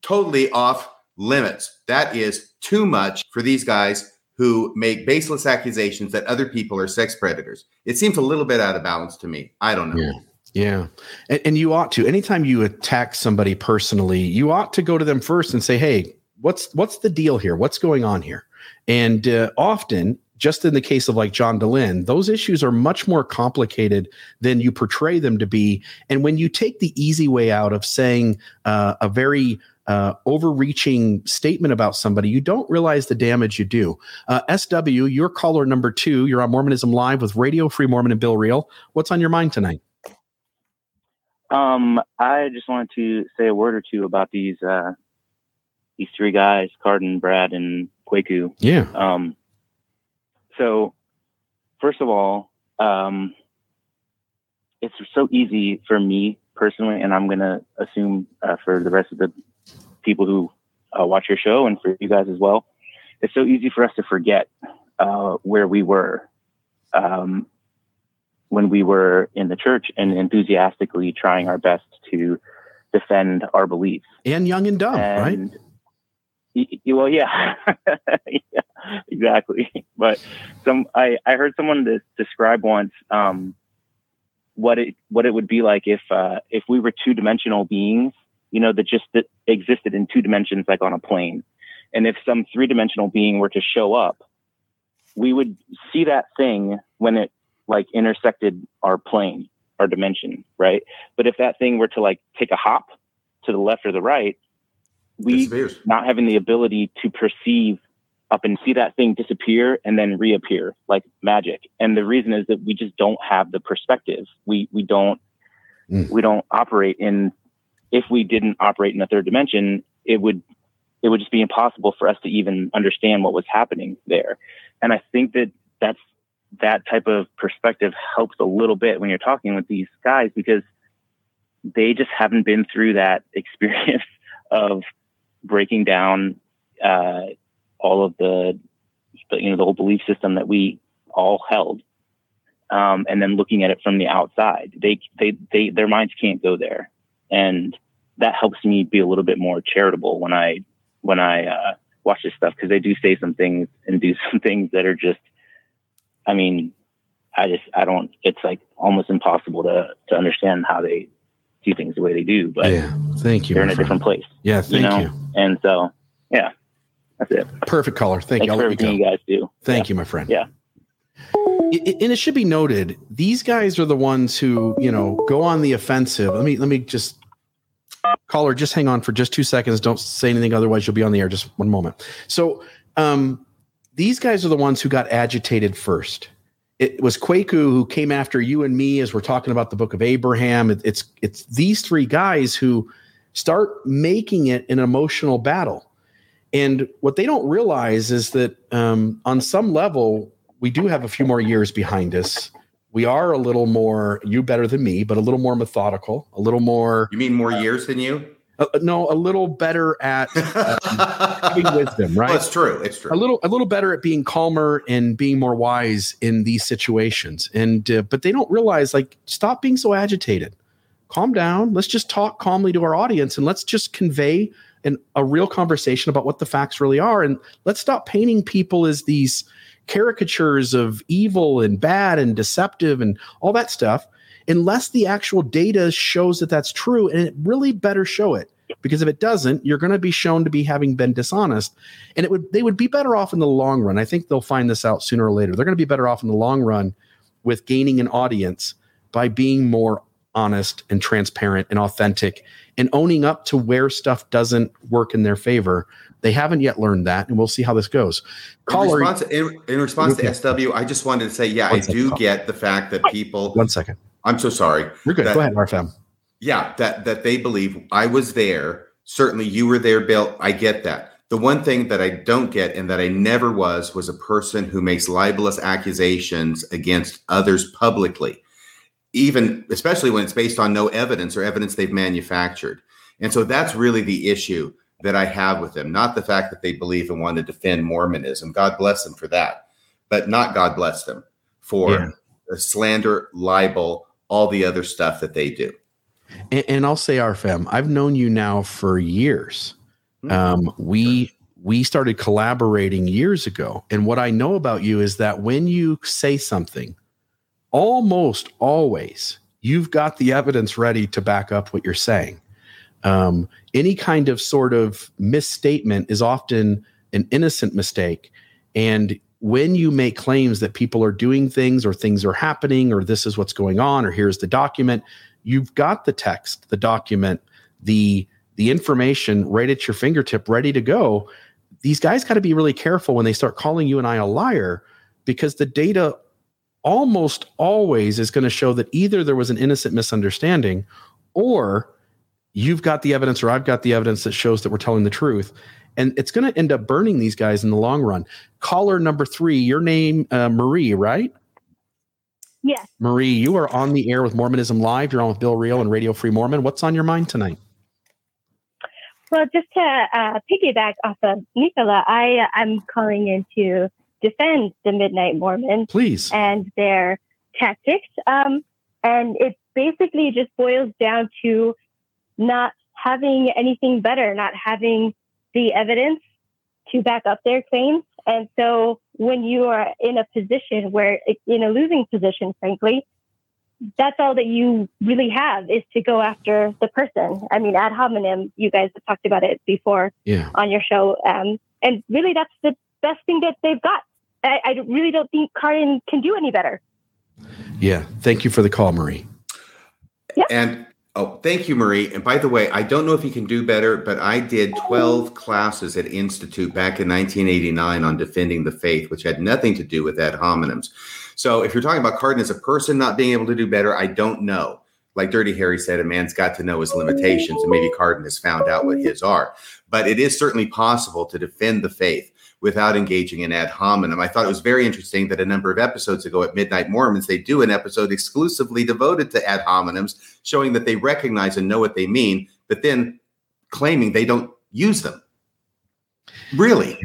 totally off limits. That is too much for these guys who make baseless accusations that other people are sex predators. It seems a little bit out of balance to me. I don't know. Yeah. Yeah. And, and you ought to, anytime you attack somebody personally, you ought to go to them first and say, Hey, what's, what's the deal here? What's going on here? And uh, often, just in the case of like John Dehlin, those issues are much more complicated than you portray them to be. And when you take the easy way out of saying uh, a very uh, overreaching statement about somebody, you don't realize the damage you do. Uh, SW, you're caller number two. You're on Mormonism Live with Radio Free Mormon and Bill Reel. What's on your mind tonight? Um, I just wanted to say a word or two about these uh, these three guys, Cardon, Brad, and Kwaku. Yeah. Um, so, first of all, um, it's so easy for me personally, and I'm gonna assume uh, for the rest of the people who uh, watch your show and for you guys as well. It's so easy for us to forget uh, where we were um, when we were in the church and enthusiastically trying our best to defend our beliefs. And young and dumb, right? And y- well, yeah, yeah, exactly. But some, I, I heard someone des- describe once um, what it what it would be like if uh, if we were two dimensional beings, you know, that just that existed in two dimensions, like on a plane, and if some three dimensional being were to show up, we would see that thing when it like intersected our plane, our dimension, right? But if that thing were to like take a hop to the left or the right, we Disappears. not having the ability to perceive up and see that thing disappear and then reappear like magic. And the reason is that we just don't have the perspective. We we don't Mm. we don't operate in if we didn't operate in the third dimension, it would it would just be impossible for us to even understand what was happening there. And I think that that's that type of perspective helps a little bit when you're talking with these guys because they just haven't been through that experience of breaking down uh, all of the, you know the whole belief system that we all held um, and then looking at it from the outside. They, they, they, their minds can't go there. And that helps me be a little bit more charitable when I, when I, uh, watch this stuff because they do say some things and do some things that are just, I mean, I just, I don't, it's like almost impossible to, to understand how they do things the way they do, but yeah, thank you. they're in a friend. different place. Yeah, thank know? you. And so, yeah, that's it. Perfect caller. Thank Thanks you. I'll for everything you guys do. Thank you, my friend. Yeah. And it should be noted, these guys are the ones who, you know, go on the offensive. Let me let me just caller, just hang on for just two seconds. Don't say anything, otherwise you'll be on the air. Just one moment. So um these guys are the ones who got agitated first. It was Kwaku who came after you and me as we're talking about the book of Abraham. It- it's it's these three guys who start making it an emotional battle. And what they don't realize is that um, on some level, we do have a few more years behind us. We are a little more, you better than me, but a little more methodical, a little more. You mean more years than you? Uh, no, a little better at uh, having wisdom, right? Well, it's true. It's true. a little a little better at being calmer and being more wise in these situations and uh, but they don't realize like stop being so agitated calm down. Let's just talk calmly to our audience and let's just convey an, a real conversation about what the facts really are. And let's stop painting people as these caricatures of evil and bad and deceptive and all that stuff unless the actual data shows that that's true. And it really better show it because if it doesn't you're going to be shown to be having been dishonest. And it would they would be better off in the long run. I think they'll find this out sooner or later. They're going to be better off in the long run with gaining an audience by being more honest and transparent and authentic and owning up to where stuff doesn't work in their favor they haven't yet learned that and we'll see how this goes In caller response, in, in response to SW, I just wanted to say, yeah, I second, do call. get the fact that people. one second I'm so sorry. you're good That- go ahead rfm Yeah, that that they believe I was there. Certainly, you were there, Bill. I get that. The one thing that I don't get and that I never was was a person who makes libelous accusations against others publicly, even especially when it's based on no evidence or evidence they've manufactured. And so that's really the issue that I have with them, not the fact that they believe and want to defend Mormonism. God bless them for that, but not God bless them for Yeah. slander, libel, all the other stuff that they do. and, and I'll say RFM, I've known you now for years. Um, we we started collaborating years ago, and what I know about you is that when you say something, almost always you've got the evidence ready to back up what you're saying. Um, any kind of sort of misstatement is often an innocent mistake, and when you make claims that people are doing things or things are happening or this is what's going on or here's the document you've got the text, the document, the the information right at your fingertip, ready to go. These guys got to be really careful when they start calling you and I a liar because the data almost always is going to show that either there was an innocent misunderstanding or you've got the evidence or I've got the evidence that shows that we're telling the truth. And it's going to end up burning these guys in the long run. Caller number three, your name, uh, Marie, right? Yes. Marie, you are on the air with Mormonism Live. You're on with Bill Reel and Radio Free Mormon. What's on your mind tonight? Well, just to uh, piggyback off of Nicola, i I am calling in to defend the Midnight Mormon Please. and their tactics. Um, and it basically just boils down to not having anything better, not having the evidence to back up their claims. And so when you are in a position where, in a losing position, frankly, that's all that you really have is to go after the person. I mean, ad hominem, you guys have talked about it before Yeah. on your show. Um, and really, that's the best thing that they've got. I, I really don't think Cardon can do any better. Yeah. Thank you for the call, Marie. And oh, thank you, Marie. And by the way, I don't know if you can do better, but I did 12 classes at Institute back in 1989 on defending the faith, which had nothing to do with ad hominems. So if you're talking about Cardon as a person not being able to do better, I don't know. Like Dirty Harry said, a man's got to know his limitations, and maybe Cardon has found out what his are. But it is certainly possible to defend the faith without engaging in ad hominem. I thought it was very interesting that a number of episodes ago at Midnight Mormons, they do an episode exclusively devoted to ad hominems, showing that they recognize and know what they mean, but then claiming they don't use them. Really?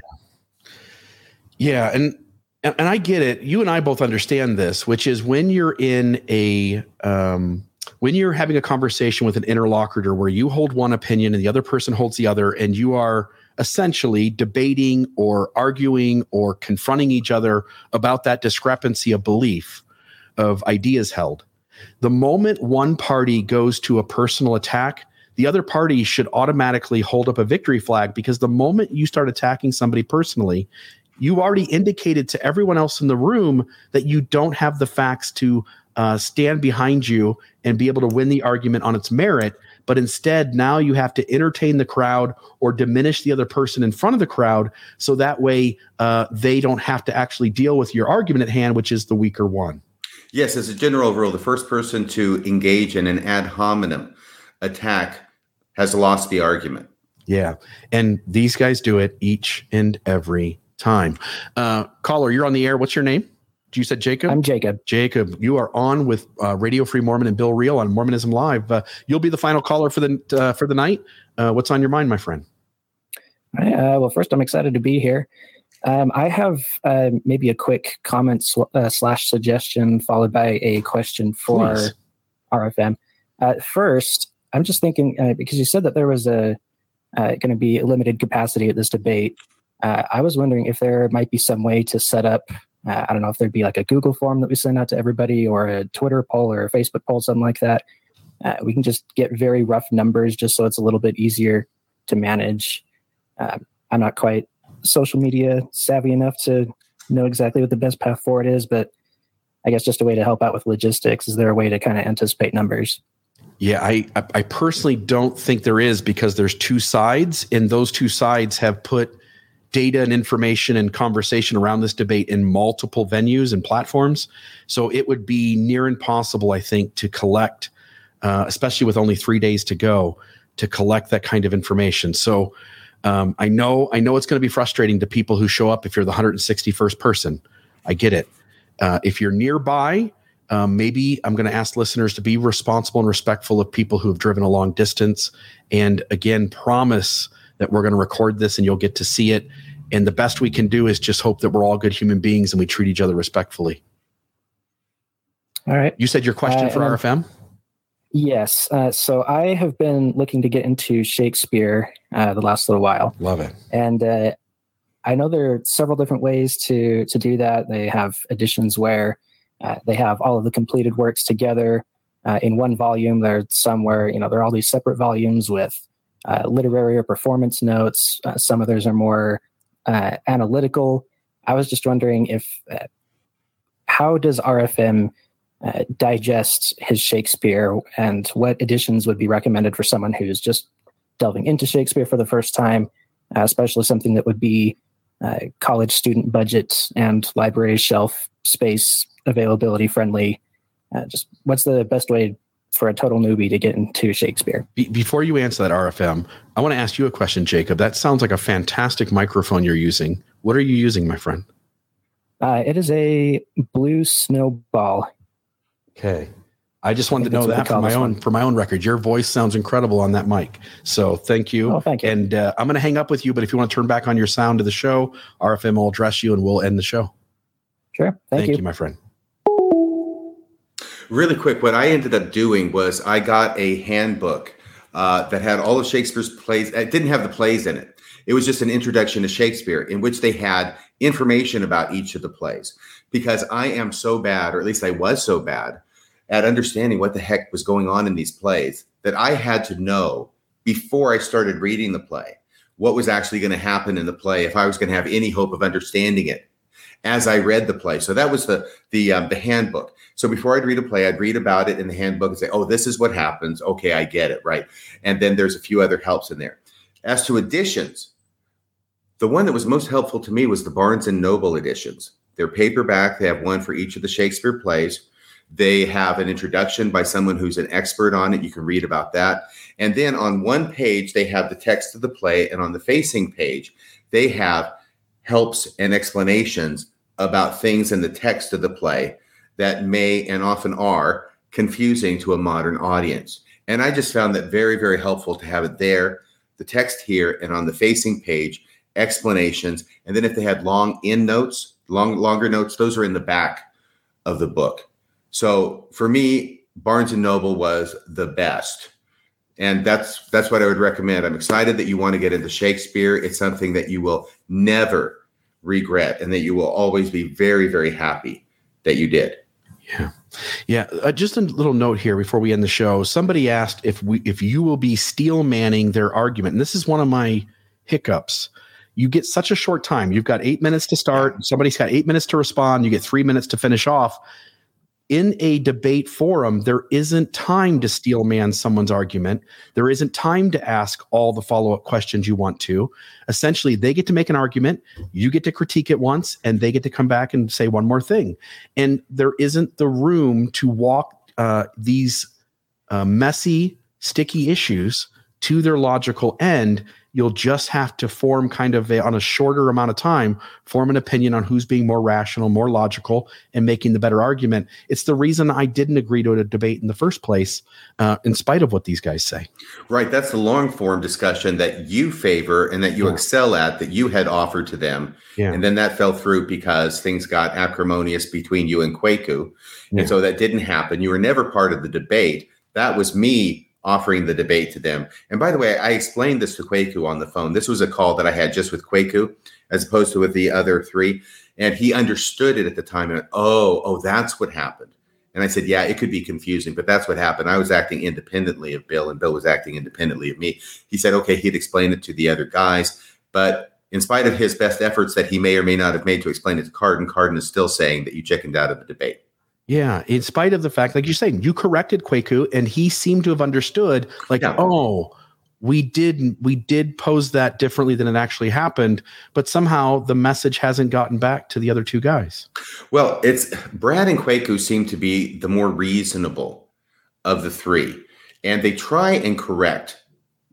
Yeah. And and, I get it. You and I both understand this, which is when you're in a um, when you're having a conversation with an interlocutor where you hold one opinion and the other person holds the other, and you are essentially debating or arguing or confronting each other about that discrepancy of belief of ideas held. The moment one party goes to a personal attack, the other party should automatically hold up a victory flag because the moment you start attacking somebody personally, you already indicated to everyone else in the room that you don't have the facts to uh, stand behind you and be able to win the argument on its merit. But instead, now you have to entertain the crowd or diminish the other person in front of the crowd so that way uh, they don't have to actually deal with your argument at hand, which is the weaker one. Yes, as a general rule, the first person to engage in an ad hominem attack has lost the argument. Yeah. And these guys do it each and every time. Uh, caller, you're on the air. What's your name? You said Jacob? I'm Jacob. Jacob, you are on with uh, Radio Free Mormon and Bill Reel on Mormonism Live. Uh, you'll be the final caller for the uh, for the night. Uh, what's on your mind, my friend? Uh, well, first, I'm excited to be here. Um, I have uh, maybe a quick comment uh, slash suggestion followed by a question for Please. RFM. Uh, first, I'm just thinking uh, because you said that there was a uh, going to be a limited capacity at this debate. Uh, I was wondering if there might be some way to set up. Uh, I don't know if there'd be like a Google form that we send out to everybody, or a Twitter poll, or a Facebook poll, something like that. Uh, we can just get very rough numbers, just so it's a little bit easier to manage. Um, I'm not quite social media savvy enough to know exactly what the best path forward is, but I guess just a way to help out with logistics. Is there a way to kind of anticipate numbers? Yeah, I- I personally don't think there is because there's two sides, and those two sides have put data and information and conversation around this debate in multiple venues and platforms. So it would be near impossible, I think, to collect, uh, especially with only three days to go, to collect that kind of information. So um, I know I know it's going to be frustrating to people who show up if you're the 161st person. I get it. Uh, if you're nearby, um, maybe I'm going to ask listeners to be responsible and respectful of people who have driven a long distance. And again, promise that we're going to record this and you'll get to see it. And the best we can do is just hope that we're all good human beings and we treat each other respectfully. All right. You said your question Uh, for and RFM? Yes. Uh, so I have been looking to get into Shakespeare uh, the last little while. Love it. and uh, I know there are several different ways to to do that. They have editions where uh, they have all of the completed works together uh, in one volume. There's some where you know there are all these separate volumes with uh, literary or performance notes. Uh, some others are more uh, analytical. I was just wondering if uh, how does RFM uh, digest his Shakespeare, and what editions would be recommended for someone who's just delving into Shakespeare for the first time, uh, especially something that would be college student budget and library shelf space availability friendly. Just what's the best way for a total newbie to get into Shakespeare? Be- before you answer that, RFM, I want to ask you a question, Jacob. That sounds like a fantastic microphone you're using. What are you using, my friend? Uh, it is a blue snowball. Okay. I just wanted to know that for my own one. for my own record. Your voice sounds incredible on that mic. So thank you. Oh, thank you. And uh, I'm going to hang up with you, but if you want to turn back on your sound to the show, RFM will address you and we'll end the show. Sure. Thank, you. you. my friend. Really quick, what I ended up doing was I got a handbook uh, that had all of Shakespeare's plays. It didn't have the plays in it. It was just an introduction to Shakespeare in which they had information about each of the plays. Because I am so bad, or at least I was so bad, at understanding what the heck was going on in these plays that I had to know before I started reading the play what was actually going to happen in the play if I was going to have any hope of understanding it as I read the play. So that was the the um, the handbook. So before I'd read a play, I'd read about it in the handbook and say, "Oh, this is what happens." Okay, I get it, right? And then there's a few other helps in there. As to editions, the one that was most helpful to me was the Barnes and Noble editions. They're paperback. They have one for each of the Shakespeare plays. They have an introduction by someone who's an expert on it. You can read about that. And then on one page, they have the text of the play, and on the facing page, they have helps and explanations about things in the text of the play that may and often are confusing to a modern audience. And I just found that very, very helpful to have it there, the text here, and on the facing page, explanations. And then if they had long end notes, long longer notes. Those are in the back of the book. So for me, Barnes and Noble was the best. And that's that's what I would recommend. I'm excited that you want to get into Shakespeare. It's something that you will never regret and that you will always be very very happy that you did. Yeah. Yeah, uh, just a little note here before we end the show. Somebody asked if we if you will be steel manning their argument. And this is one of my hiccups. You get such a short time. You've got 8 minutes to start, somebody's got 8 minutes to respond, you get 3 minutes to finish off in a debate forum, there isn't time to steel man someone's argument. There isn't time to ask all the follow up questions you want to. Essentially, they get to make an argument, you get to critique it once, and they get to come back and say one more thing. And there isn't the room to walk uh, these uh, messy, sticky issues to their logical end you'll just have to form kind of a, on a shorter amount of time form an opinion on who's being more rational more logical and making the better argument. It's the reason i didn't agree to a debate in the first place uh, in spite of what these guys say. Right. That's the long form discussion that you favor and that you yeah. excel at that you had offered to them. Yeah. and then that fell through because things got acrimonious between you and kwaku. Yeah. and so that didn't happen. You were never part of the debate. That was me offering the debate to them. And by the way, I explained this to Kwaku on the phone. This was a call that I had just with Kwaku as opposed to with the other three. And he understood it at the time. And oh, oh, that's what happened. And I said, yeah, it could be confusing, but that's what happened. I was acting independently of Bill, and Bill was acting independently of me. He said, okay, he'd explain it to the other guys. But in spite of his best efforts that he may or may not have made to explain it to Cardon, Cardon is still saying that you chickened out of the debate. Yeah, in spite of the fact, like you're saying, you corrected Kwaku, and he seemed to have understood, like, yeah. oh, we did we did pose that differently than it actually happened, but somehow the message hasn't gotten back to the other two guys. Well, it's Brad and Kwaku seem to be the more reasonable of the three, and they try and correct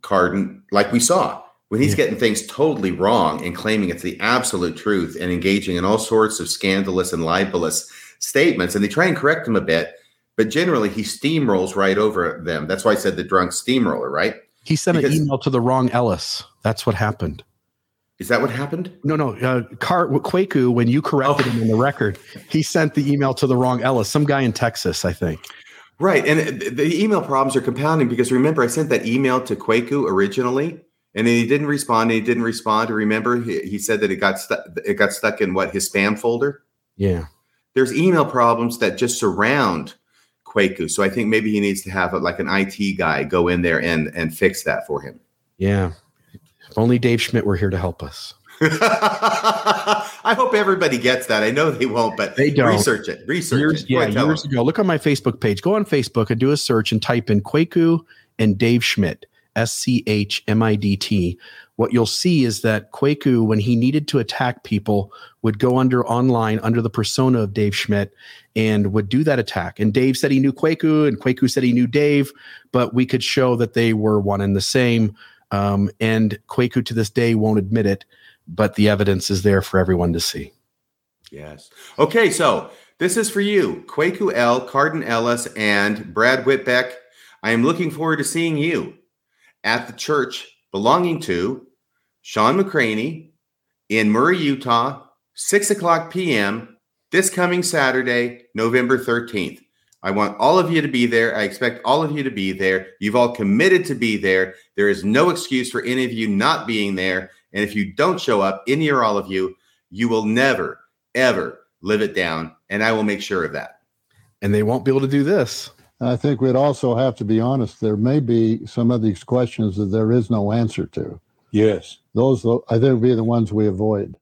Cardon, like we saw when he's yeah. getting things totally wrong and claiming it's the absolute truth and engaging in all sorts of scandalous and libelous statements and they try and correct him a bit, but generally he steamrolls right over them. That's why I said the drunk steamroller, right? He sent because, an email to the wrong Ellis. That's what happened. Is that what happened? No, no. Uh, Car- Kwaku, when you corrected oh. him in the record, he sent the email to the wrong Ellis, some guy in Texas, I think. Right. And the email problems are compounding because remember, I sent that email to Kwaku originally and then he didn't respond. And he didn't respond. Remember, he, he said that it got stuck. It got stuck in what his spam folder. Yeah there's email problems that just surround Kwaku. So I think maybe he needs to have a, like an IT guy go in there and and fix that for him. Yeah. If only Dave Schmidt were here to help us. I hope everybody gets that. I know they won't, but they don't. Research it. Research years, it. Yeah, years ago. Look on my Facebook page. Go on Facebook and do a search and type in Kwaku and Dave Schmidt, S C H M I D T what you'll see is that Kwaku, when he needed to attack people, would go under online under the persona of Dave Schmidt and would do that attack. And Dave said he knew Kwaku, and Kwaku said he knew Dave, but we could show that they were one and the same. Um, and Kwaku to this day won't admit it, but the evidence is there for everyone to see. Yes. Okay, so this is for you, Kwaku El, Cardon Ellis, and Brad Witbeck. I am looking forward to seeing you at the church belonging to Shawn McCraney in Murray, Utah, 6 o'clock p.m. this coming Saturday, November 13th. I want all of you to be there. I expect all of you to be there. You've all committed to be there. There is no excuse for any of you not being there. And if you don't show up, any or all of you, you will never, ever live it down. And I will make sure of that. And they won't be able to do this. I think we'd also have to be honest. There may be some of these questions that there is no answer to. Yes. Those, I think, would be the ones we avoid.